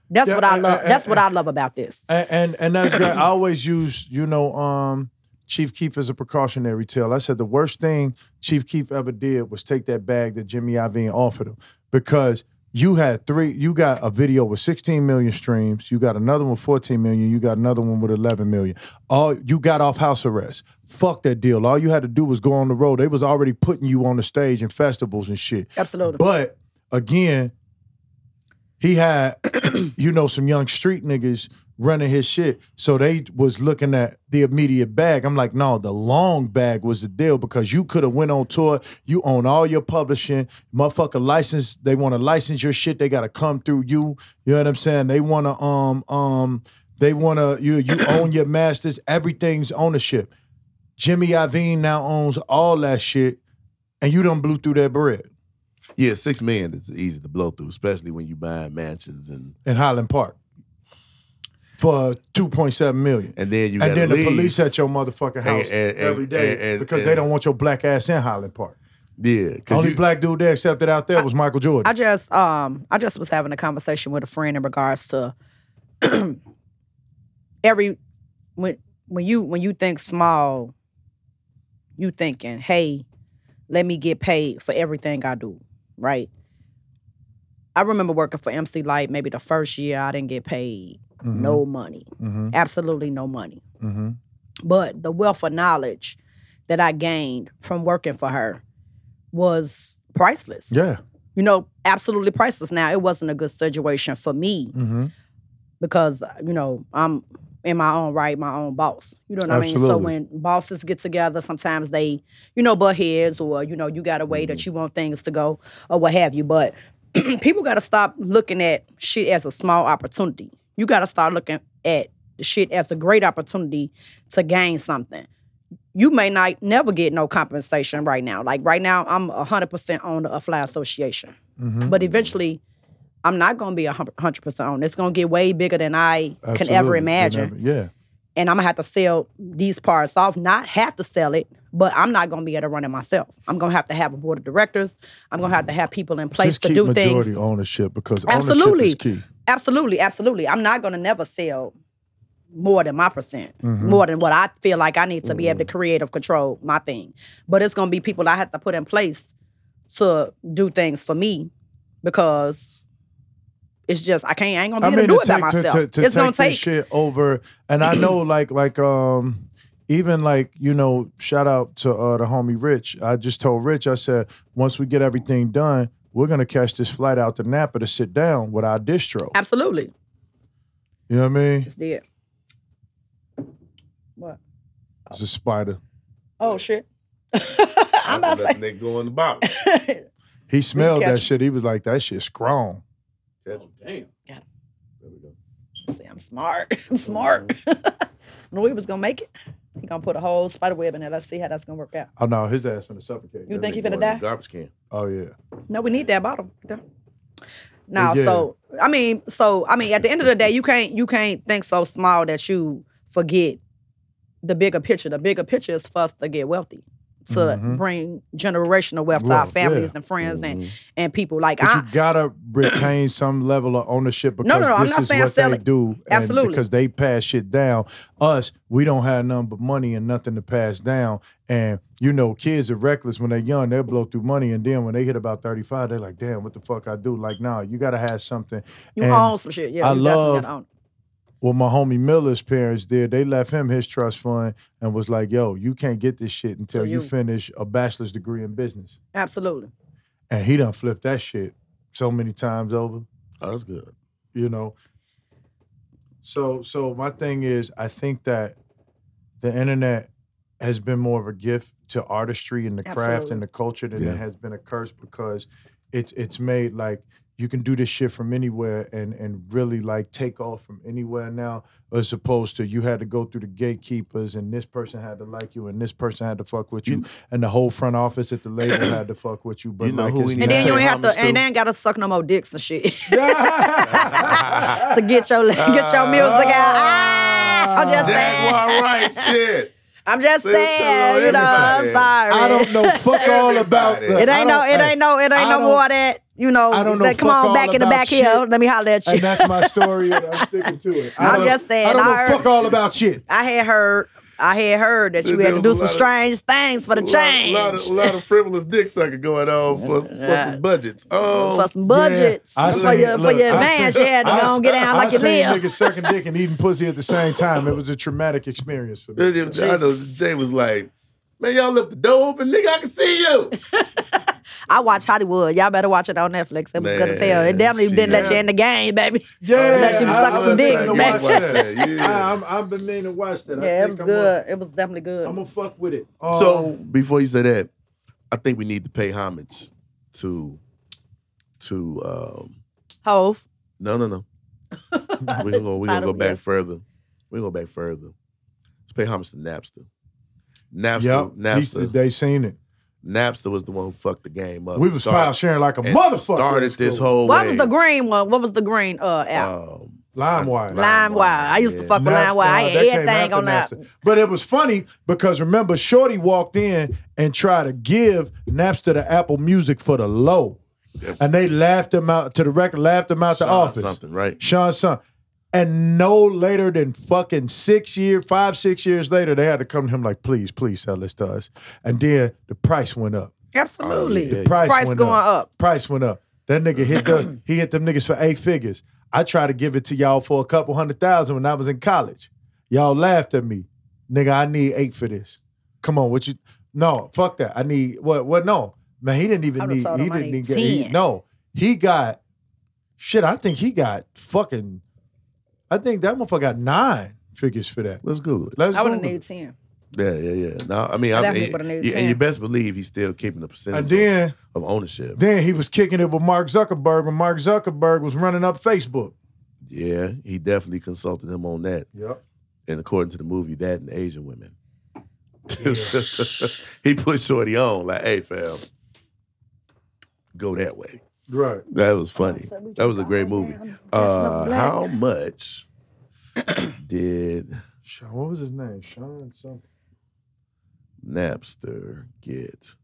That's Yeah, what I and- love. and- That's what I love about this. And and, and that's great. I always use, you know, um, Chief Keef as a precautionary tale. I said the worst thing Chief Keef ever did was take that bag that Jimmy Iovine offered him because you had three. You got a video with 16 million streams. You got another one with 14 million. You got another one with 11 million. All you got off house arrest. Fuck that deal. All you had to do was go on the road. They was already putting you on the stage in festivals and shit. Absolutely. But again, he had, you know, some young street niggas running his shit. So they was looking at the immediate bag. I'm like, no, the long bag was the deal because you could have went on tour. You own all your publishing. Motherfucker license, they want to license your shit. They gotta come through you. You know what I'm saying? They wanna um um they wanna you you own your masters. Everything's ownership. Jimmy Iovine now owns all that shit, and you done blew through that bread Yeah, six million is easy to blow through, especially when you buying mansions and in Highland Park for two point seven million. and then you and gotta then the police at your motherfucking house and- and- every day and- and- because and- they don't want your black ass in Highland Park. Yeah, Only you- black dude they accepted out there was Michael Jordan. I just um I just was having a conversation with a friend in regards to every when when you when you think small, you thinking, hey, let me get paid for everything I do, right? I remember working for MC Lyte maybe the first year I didn't get paid no money. mm-hmm, Absolutely no money. mm-hmm. But the wealth of knowledge that I gained from working for her was priceless Yeah. you know, absolutely priceless. Now, it wasn't a good situation for me Mm-hmm. because, you know, I'm in my own right, my own boss. You know what I mean? So when bosses get together, sometimes they, you know, butt heads or, you know, you got a way Mm-hmm. that you want things to go or what have you. But people got to stop looking at shit as a small opportunity. You got to start looking at the shit as a great opportunity to gain something. You may not never get no compensation right now. Like right now, I'm 100% on the Fly Association. Mm-hmm. But eventually, I'm not going to be 100% on. It's going to get way bigger than I can ever imagine. Can ever- yeah. And I'm going to have to sell these parts off. Not have to sell it, but I'm not going to be able to run it myself. I'm going to have to have a board of directors. I'm going to have to have people in place Just to keep do majority things. ownership because Absolutely. ownership is key. Absolutely, absolutely. I'm not going to never sell more than my percent, Mm-hmm. more than what I feel like I need to be able to create creative control my thing. But it's going to be people I have to put in place to do things for me because it's just I can't I ain't gonna be able to do it by take- to- myself. To, to it's gonna take shit over, and I know, like, like, um, even like, you know, shout out to uh, the homie Rich. I just told Rich, I said, once we get everything done, we're gonna catch this flight out to Napa to sit down with our distro. absolutely. You know what I mean? It's dead. What? It's a spider. Oh, oh shit. I'm I'm about to let the nigga go in the box. He smelled that shit. He was like, that shit's strong. Catch oh, him. Damn. There we go. See, I'm smart. I'm smart. Mm-hmm. I Knew we was gonna make it. He gonna put a whole spider web in there. Let's see how that's gonna work out. Oh no, his ass gonna suffocate. You think he finna die? Garbage can. Oh yeah. No, we need that bottle. Now, Yeah. so I mean, so I mean, at the end of the day, you can't you can't think so small that you forget the bigger picture. The bigger picture is for us to get wealthy, to Mhm. bring generational wealth to our Wealth, yeah. families and friends and and people. Like But I, you gotta retain some level of ownership because No, no, no, I'm not is saying what sell they it. do. Absolutely. Because they pass shit down. Us, we don't have nothing but money and nothing to pass down. And you know, kids are reckless when they're young. They'll blow through money, and then when they hit about 35, they're like, "Damn, what the fuck I do?" Like, nah, you gotta have something. you and own some shit. Yeah, I you definitely love- gotta own it. What my homie Miller's parents did, they left him his trust fund and was like, "Yo, you can't get this shit until So you you- finish a bachelor's degree in business." Absolutely. And he done flipped that shit so many times over. Oh, that's good. you know so so my thing is i think that the internet has been more of a gift to artistry and the craft and the culture than Yeah. it has been a curse because it's it's made like you can do this shit from anywhere and and really like take off from anywhere now, as opposed to you had to go through the gatekeepers and this person had to like you and this person had to fuck with you, and the whole front office at the label had to fuck with you. But You know like who we And then you pay ain't have to, homage to? and then ain't gotta suck no more dicks and shit to get your get your music out. Ah, I'm just saying. Jaguar right shit. I'm just Say saying. You know, I'm sorry. I don't know fuck all about the. It ain't no. It ain't no. It ain't no more that. You know. I don't know that- come on back in the back here. Let me holler at you. And that's my story, and I'm sticking to it. I I'm just saying, I don't know I heard- fuck all about shit. I had heard. I had heard that you There had to do some lot of- strange things for the A lot- change. lot, of, lot of frivolous dick sucker going on for, for some budgets. Oh, for some um, budgets. I for seen- your, look, for your I advance, seen- you had to I- go and get down like I you seen live. niggas sucking dick and eating pussy at the same time. It was a traumatic experience for me. I know Jay was like, man, y'all left the door open, nigga. I can see you. I watch Hollywood. Y'all better watch it on Netflix. It was good as hell. It definitely shit. didn't let you in the game, baby. Yeah, Let you I- suck some dicks, meaning man. Yeah. I, I'm, I've been meaning to watch that. I Yeah, it think was I'm good. It was definitely good. I'm gonna fuck with it. Um, So before you say that, I think we need to pay homage to to um Hove. no no no. We're gonna go, we're gonna go back yes. further. We're gonna go back further. Let's pay homage to Napster. Napster, yep, Napster, Napster. they seen it. Napster was the one who fucked the game up. We was Started- file sharing like a motherfucker. Started at this whole. What was the green one? What was the green uh app? Um, LimeWire. LimeWire. I used to yeah. fuck with Napster, LimeWire. I had that came everything on that. Napster. But it was funny because remember, Shorty walked in and tried to give Napster the Apple Music for the low. And they laughed him out to the record, laughed him out the office. something, right? Sean Son. And no later than fucking six years, five, six years later, they had to come to him like, please, please sell this to us. And then the price went up. Absolutely. Oh, yeah, The price, Price went going up. Price went up. That nigga hit the he hit them niggas for eight figures. I tried to give it to y'all for a couple hundred thousand when I was in college. Y'all laughed at me. Nigga, I need eight for this. Come on, what you no, fuck that. I need what what no. Man, he didn't even need he didn't need even get he, no. He got shit, I think he got fucking I think that motherfucker got nine figures for that. Let's Google it. Let's I would have Google it. needed 10. Yeah, yeah, yeah. No, I mean, I I definitely mean, would've needed yeah, and 10. you best believe he's still keeping the percentage And then of ownership. then he was kicking it with Mark Zuckerberg when Mark Zuckerberg was running up Facebook. Yeah, he definitely consulted him on that. Yep. And according to the movie, that and Asian women. he put Shorty on like, "Hey, fam, go that way." Right. That was funny. So we That was a great movie. down, dressing up Uh, black. how much did Sean, what was his name? Sean something. Napster get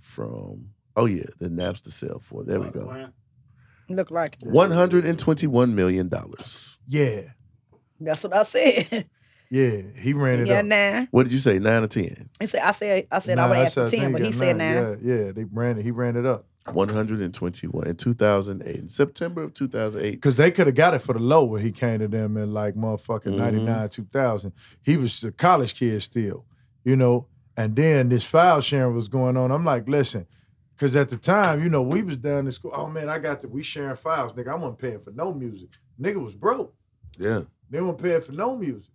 from? Oh yeah, the Napster sell for. There we go. Look like it. One hundred and twenty-one million dollars. Yeah. That's what I said. Yeah. He ran it yeah, up. nine. What did you say? Nine or ten? He said, I said, I said Nah, I would I ask for 10, but he got said nine. Yeah, yeah. They ran it. He ran it up. One hundred and twenty-one in two thousand eight. In September of two thousand eight. Because they could have got it for the low when he came to them in like motherfucking Mhm. 99, 2000. He was a college kid still, you know? And then this file sharing was going on. I'm like, listen, because at the time, you know, we was down in school. Oh man, I got the, we sharing files. Nigga, I wasn't paying for no music. Nigga was broke. Yeah. They weren't paying for no music.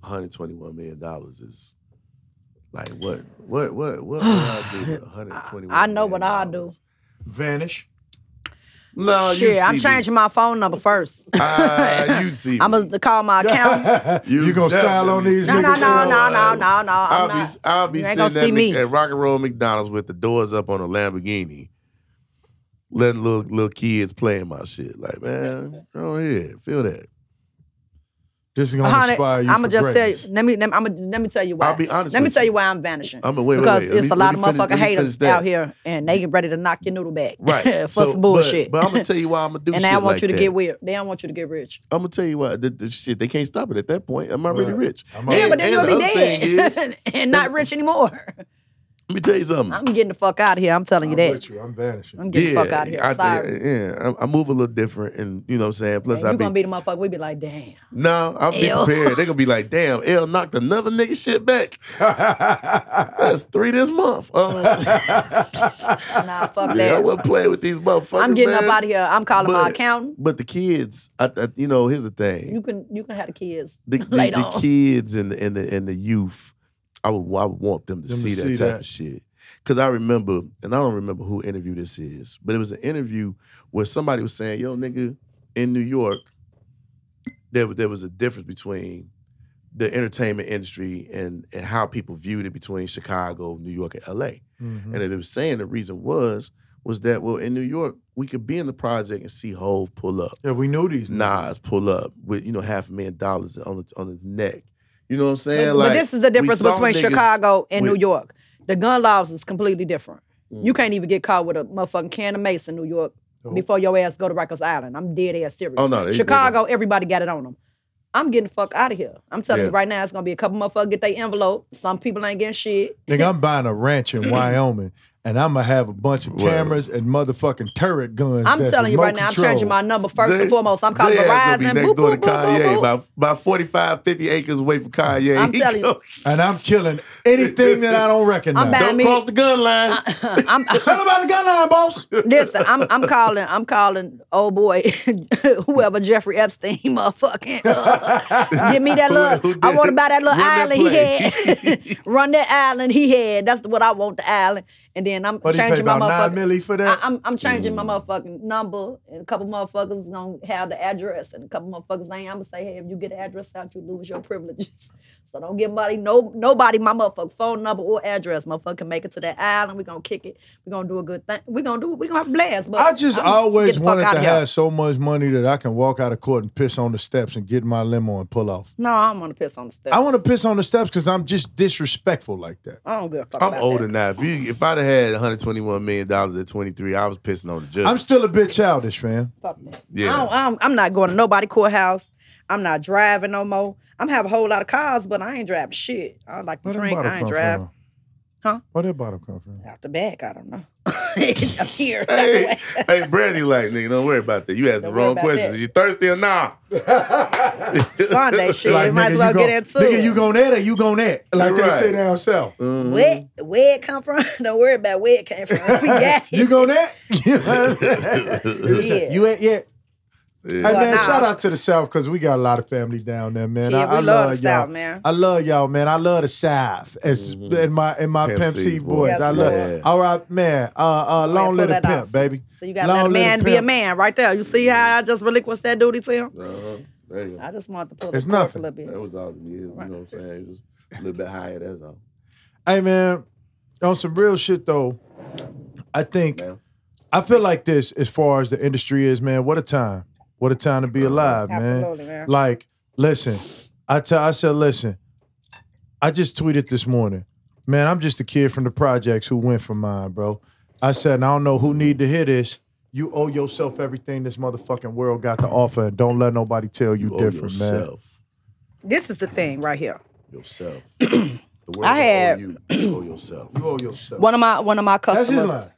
121 million dollars is like what what what what would I do with 121 I know what million I do. Vanish. No, Shit, you I'm see me. changing my phone number first. Ah, you see I'm gonna call my accountant. You You, gonna style on these No, me. no, niggas? no, no, uh, no, no, no. I'll I'm be not. I'll be You sitting at, me. at Rock and Roll McDonald's with the doors up on a Lamborghini, letting little little kids playing my shit. Like, man, go ahead, feel that. This is gonna Honey, inspire you. I'm gonna just tell you. Let me. Let me, I'm gonna, let me tell you why. I'll be honest Let me tell you. you why I'm vanishing. I'm wait, wait, because wait. Let it's me- a lot of me motherfucking let me finish haters out here, and they get ready to knock your noodle back, Right. for So, some bullshit. But, but I'm gonna tell you why I'm gonna do and shit they don't want like you to that. get weird. They don't want you to get rich. I'm gonna tell you what the, the shit they can't stop it at that point. I'm already Right. rich. I'm Yeah, And- but then and you'll be dead and not rich anymore. Let me tell you something. I'm getting the fuck out of here. I'm telling you I'm that. with you. I'm vanishing. I'm getting the fuck out of here. I, Sorry. yeah, I, I move a little different, and you know what I'm saying. Plus, And I you be gonna be the motherfucker. We be like, damn. no, I'll be prepared. They're gonna be like, "Damn, L knocked another nigga shit back." That's three this month. Uh, Nah, fuck yeah, I that. wasn't playing with these motherfuckers. I'm getting man. up out of here. I'm calling my accountant. But the kids, I, I, you know, here's the thing: You can you can have the kids the, the, later the on. kids and the, and the and the youth, I would I would want them to Them to see that see type that. of shit. because I remember, and I don't remember who interview this is, but it was an interview where somebody was saying, "Yo, nigga, in New York, there there was a difference between the entertainment industry and, and how people viewed it between Chicago, New York, and LA." Mhm. And it was saying the reason was was that well in New York we could be in the project and see Hove pull up, Yeah, we knew these. Nas pull up with you know half a million dollars on the, on his neck. You know what I'm saying? But, like but this is the difference between niggas Chicago and with- New York. The gun laws is completely different. Mm. You can't even get caught with a motherfucking can of mace in New York Oh. before your ass go to Rikers Island. I'm dead ass serious. Oh, no, they- they Chicago, everybody got it on them. I'm getting the fuck out of here. I'm telling Yeah. you right now, it's gonna be a couple motherfuckers get their envelope. Some people ain't getting shit. Nigga, I'm buying a ranch in Wyoming, and I'm gonna have a bunch of Well. cameras and motherfucking turret guns. I'm that's telling you right now, I'm changing my number first Jay- and foremost. I'm calling Jay gonna Verizon. be next Boop, door to boop, boop, Kanye, boop, boop. about about 45, 50 acres away from Kanye. I'm He telling you. And I'm killing anything that I don't recognize. I'm Don't me- cross the gun line. I'm, Tell about the gun line, boss. Listen, I'm I'm calling I'm calling old boy whoever Jeffrey Epstein motherfucking uh, give me that look. I want to buy that little run that island he had run that island he had that's what I want the island and then I'm But changing my motherfucking for I, that. I'm I'm changing Mm. my motherfucking number and a couple motherfuckers gonna have the address and a couple motherfuckers ain't I'm gonna say hey if you get the address out you lose your privileges so don't give nobody no nobody my motherfucking phone number or address motherfucker can make it to that island We're gonna kick it We're gonna do a good thing We're gonna do it. we gonna have a blast but I just I'm- always get the fuck wanted to of here. have so much money that I can walk out of court and piss on the steps and get my limo and pull off. no I don't want to piss on the steps I want to piss on the steps because I'm just disrespectful like that. I don't give a fuck I'm about older that. now. If you if I'd have had 121 million dollars at 23, I was pissing on the judge. I'm still a bit childish, fam. Fuck that. Yeah. I don't, I'm, I'm not going to nobody courthouse. I'm not driving no more. I'm have a whole lot of cars, but I ain't driving shit. I like to Where that drink. I ain't come drive. from? Huh? Where that bottle come from? Out the back, I don't know. I'm here. hey, hey, Brandy, like nigga, don't worry about that. You asked the Don't worry wrong about questions. that. You thirsty or not? Sunday shit. Like, might as well you get gon- into Nigga, it. you gon' that or you gon' that? Like You're they right. say down south. Mm-hmm. Where, where it come from? Don't worry about where it came from. We got it. You gon' that? You know what I'm? Yeah. You ain't yet. Yeah. Hey Well, man, nah. shout out to the South because we got a lot of family down there, man. Yeah, I, we I love the y'all. South, man. I love y'all, man. I love the South. It's in my in my Pimp Pimp C C voice. voice. Yes, I love Lord. it. All right, man. Uh, uh, long pull live the pimp, off. baby. So you got to let a man be a man right there. You see how I just relinquished that duty to him? Uh-huh. There you go. I just want to pull It's the cord nothing. a little bit. That was all it is. You know what I'm saying? Just a little bit higher. That's all. Hey man, on some real shit though, I think Man. I feel like this as far as the industry is, man. What a time. What a time to be mm-hmm. alive, man. Absolutely, man. Like, listen, I tell I said, listen, I just tweeted this morning. Man, I'm just a kid from the projects who went for mine, bro. I said, and I don't know who need to hear this. You owe yourself everything this motherfucking world got to offer, and don't let nobody tell you, You owe different, man. yourself. This is the thing right here. Yourself. the world I don't had- owe you. You owe yourself. You owe yourself. One of my one of my That's his customers.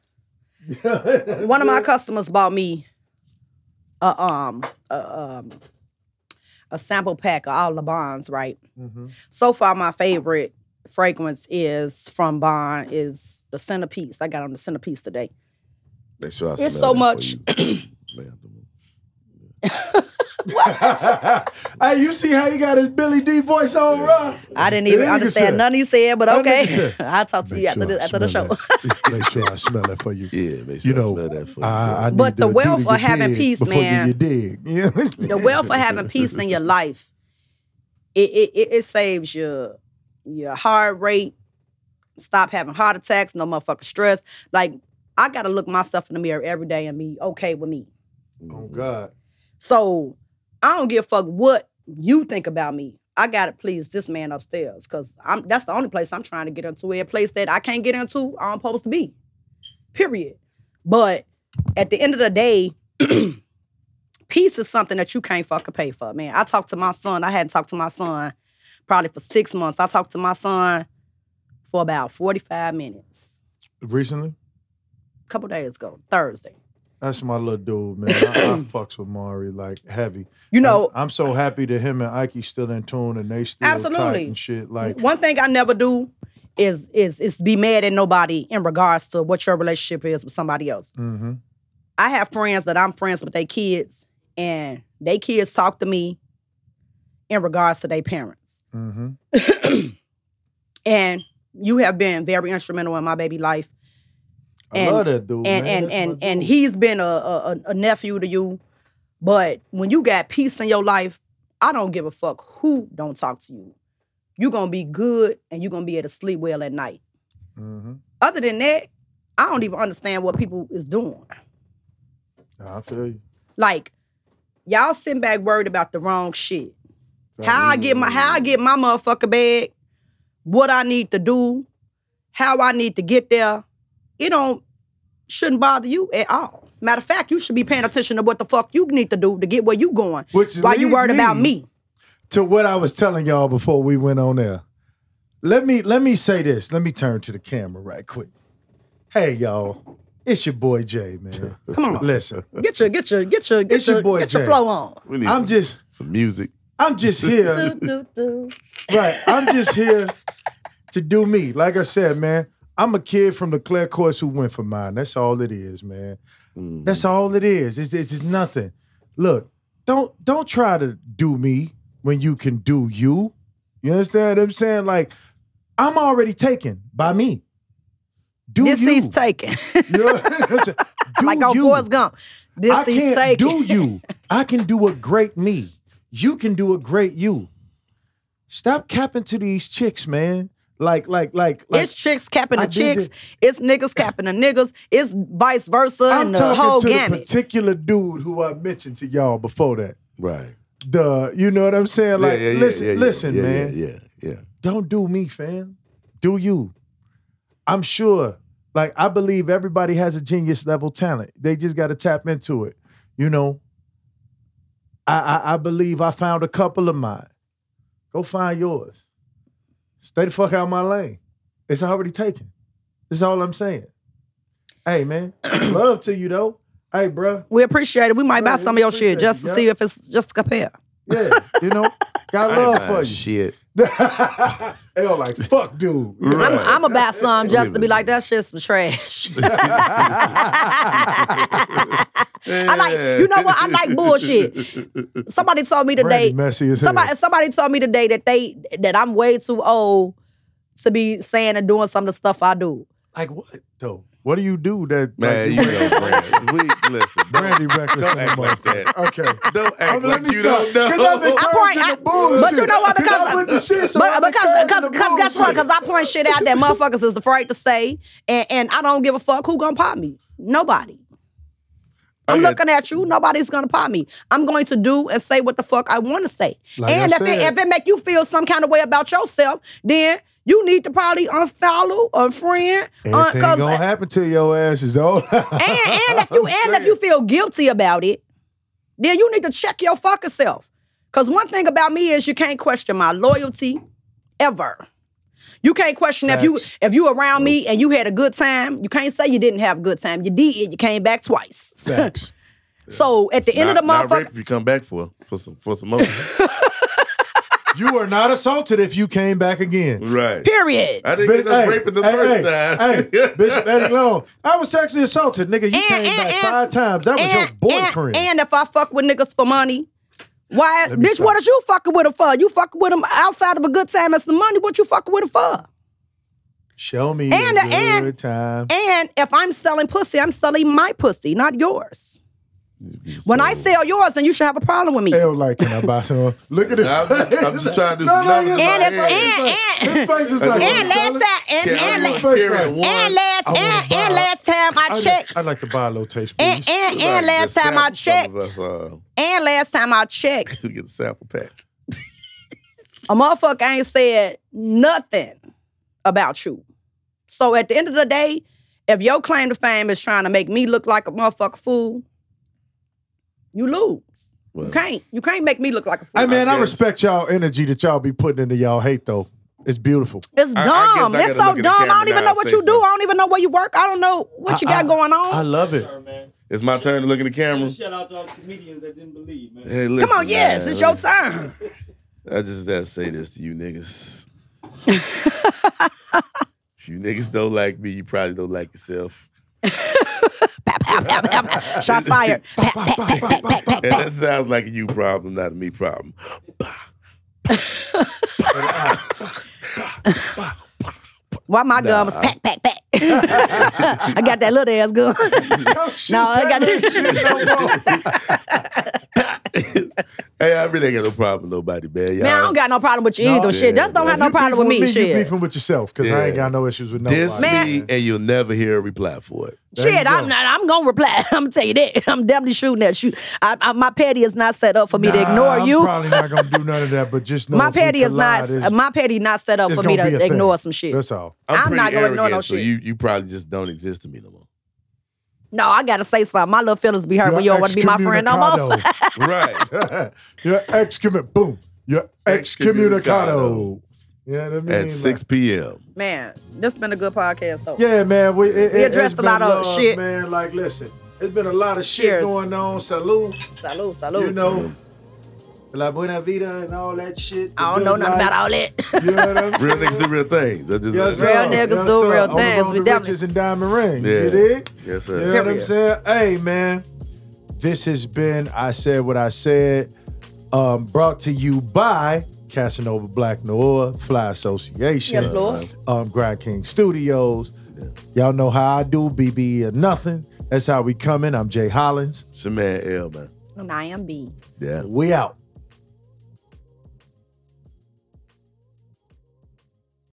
line. one of my customers bought me a um a, um a sample pack of all the bonds, right? Mhm. So far, my favorite fragrance is from Bond is the centerpiece. I got on the centerpiece today. Make sure I It's so much- For hey, you see how he got his Billy Dee voice on, bro? I didn't even understand said- none he said, but okay. I'll talk to you after the, after the show. Make sure I smell that for you. yeah, make sure You know, I smell that for you. I, I bro. But need the wealth of having peace, man. You, you dig. Yeah. the wealth of having peace in your life, it it, it, it saves your your heart rate. Stop having heart attacks, no motherfucking stress. Like I gotta look myself in the mirror every day and be okay with me. oh God. So I don't give a fuck what you think about me. I gotta please this man upstairs because I'm that's the only place I'm trying to get into. A place that I can't get into, I'm supposed to be. Period. But at the end of the day, peace is something that you can't fucking pay for, man. I talked to my son. I hadn't talked to my son probably for six months. I talked to my son for about 45 minutes. Recently, A couple days ago, Thursday. That's my little dude, man. I, I fucks with Mari like heavy. You know, I'm, I'm so happy that him and Ike still in tune and they still tight and shit. Like, one thing I never do is is is be mad at nobody in regards to what your relationship is with somebody else. mm-hmm. I have friends that I'm friends with their kids, and they kids talk to me in regards to their parents. Mm-hmm. And you have been very instrumental in my baby life. I love that dude. and man. and and and he's been a, a a- nephew to you. But when you got peace in your life, I don't give a fuck who don't talk to you. You're gonna be good and you're gonna be able to sleep well at night. Mhm. Other than that, I don't even understand what people is doing. I feel you. Like, y'all sitting back worried about the wrong shit. How I get my how I get my motherfucker bag, what I need to do, how I need to get there, it don't shouldn't bother you at all. Matter of fact, you should be paying attention to what the fuck you need to do to get where you going. Which while you leads worried about me- me. to what I was telling y'all before we went on there. Let me let me say this. Let me turn to the camera right quick. Hey y'all, it's your boy Jay, man. Come on. Listen, Get your get your get your get It's your your, boy get your flow on. We need I'm some, just some music. I'm just here. Do, do, do. right. I'm just here to do me. Like I said, man, I'm a kid from the Clare Courts who went for mine. That's all it is, man. Mm. That's all it is. It's, it's just nothing. Look, don't don't try to do me when you can do you. You understand what I'm saying? Like, I'm already taken by me. Do This you? he's taken. You know what I'm saying? Like on you. Forrest Gump. This I he's can't taken. do you. I can do a great me. You can do a great you. Stop capping to these chicks, man. Like, like, like, like. it's chicks capping the did chicks. It's niggas capping the niggas. It's vice versa I'm and the talking whole to the particular dude who I mentioned to y'all before that. Right. The, you know what I'm saying? Like, yeah, yeah, listen, yeah, yeah, listen, yeah, man. Yeah, yeah, yeah. Don't do me, fam. Do you? I'm sure. Like, I believe everybody has a genius level talent. They just got to tap into it. You know. I, I I believe I found a couple of mine. Go find yours. Stay the fuck out of my lane. It's already taken. That's all I'm saying. Hey man, love to you though. Hey, bruh. we appreciate it. We might buy some of your shit just to yeah. see if it's just a compare. Yeah, you know, got love for you. Shit. they all like, fuck, dude. Right. I'm, I'm about some just to be like that shit's some trash. I like you know what I like bullshit. Somebody told me today. messy as hell. Somebody somebody told me today that they that I'm way too old to be saying and doing some of the stuff I do. Like what though? What do you do that? Man, like, you know, Brand. We listen. Brandy reckless Don't act like that. Okay. Don't act I'm like you stop. don't know. 'Cause I've been I point- I- the bullshit. but you know what? 'Cause Because- I'm with the shit, so but because because the because guess what? Because I point shit out that motherfuckers is afraid to say, and, and I don't give a fuck who gonna pop me. Nobody. Oh, I'm got- looking at you. Nobody's gonna pop me. I'm going to do and say what the fuck I want to say. Like and I if it if it make you feel some kind of way about yourself, then you need to probably unfollow, unfriend, un- uh, Anything 'cause- gonna happen to your ass is all. and and if you and if you feel guilty about it, then you need to check your fucking self. Cause one thing about me is you can't question my loyalty ever. You can't question if you if you around me and you had a good time. You can't say you didn't have a good time. You did. You came back twice. Facts. So at the end of the Not- not motherfucker, if you come back for for some for some more. You are not assaulted if you came back again. right. period. I didn't Bi- get us raping the hey, first hey, time. Hey, Bishop Eddie Long. I was sexually assaulted, nigga. You And- came and- back and- five times. That was your boyfriend. and, and if I fuck with niggas for money, why, bitch? stop. What is you fucking with them for? You fucking with them outside of a good time and some money. What you fucking with them for? Show me And- a good and- time. And if I'm selling pussy, I'm selling my pussy, not yours. When I sell yours, then you should have a problem with me. Hell, like, can I buy some? Look at this. I'm just- I'm just trying to do no, some no, numbers his in And face if- head. is like- and- his face is like, And last time, and, and, I'm la- on period and and last and, buy- and last time I I'd checked, I'd like to buy a little taste, and, please. and, Like and last time I checked, us, uh, and last time I checked, get the sample pack. a motherfucker ain't said nothing about you. So at the end of the day, if your claim to fame is trying to make me look like a motherfucker fool, you lose. Well, You can't. You can't make me look like a fool. Hey man, I, guess. respect y'all energy that y'all be putting into y'all hate though. It's beautiful. It's I- I dumb. guess I it's so look at the dumb. I don't even know what you say do. I don't even know where you work. I don't know what you I- got going on. I love it. It's my turn to look in the camera. Shout out to all the comedians that didn't believe, man. Hey, listen, Come on, yes, man, it's your turn. I just gotta say this to you niggas. if you niggas don't like me, you probably don't like yourself. Shots fired. And that sounds like a you problem, not a me problem. Why my gun was Nah. pack, pack, pack. I got that little ass gun. Don't shoot No, I that got little hey, I really ain't got no problem with nobody, man. Y'all, Man, I don't got no problem with you No. either. shit, Yeah, just don't man. have no You problem with beefing me. You shit, beefing with yourself because I ain't got no issues with nobody. Diss Man. me, and you'll never hear a reply for it. There shit. I'm not. I'm gonna reply. I'm gonna tell you that. I'm definitely shooting that shoot. I, I, my petty is not set up for me to ignore I'm you. probably not gonna do none of that, but just know my if petty is not. collide, it's- my petty not set up for me gonna be to a thing. ignore some shit. That's all. I'm, I'm not gonna ignore arrogant, no so shit. you you probably just don't exist to me no more. No, I gotta say something. My little feelings be hurt when you You're don't want to be my friend no more. right. You're excommunicado. Boom. You're excommunicado. Excommunicado. You know what I mean? At 6 p.m. Man, this been a good podcast though. Yeah, man. We, it, We addressed a lot of love, shit. man. Like, listen, it's been a lot of shit Cheers. going on. Salute. Salute, salute. You know, La Buena Vida and all that shit. I don't know nothing life. about all that. You know what I'm Real niggas do real things. That's just Yes, Real niggas Yes, do sir. real On the things. road We to definitely- riches and diamond ring. Yeah. You dig? Yes, sir. You know what I'm saying? Hey, man. This has been I Said What I Said, um, brought to you by Casanova Black Noir, Fly Association, Yes, Lord. um, Grind King Studios. Yeah. Y'all know how I do, BB or nothing. That's how we coming. I'm Jay Hollins. It's your man L, man. And I am B. Yeah. We out.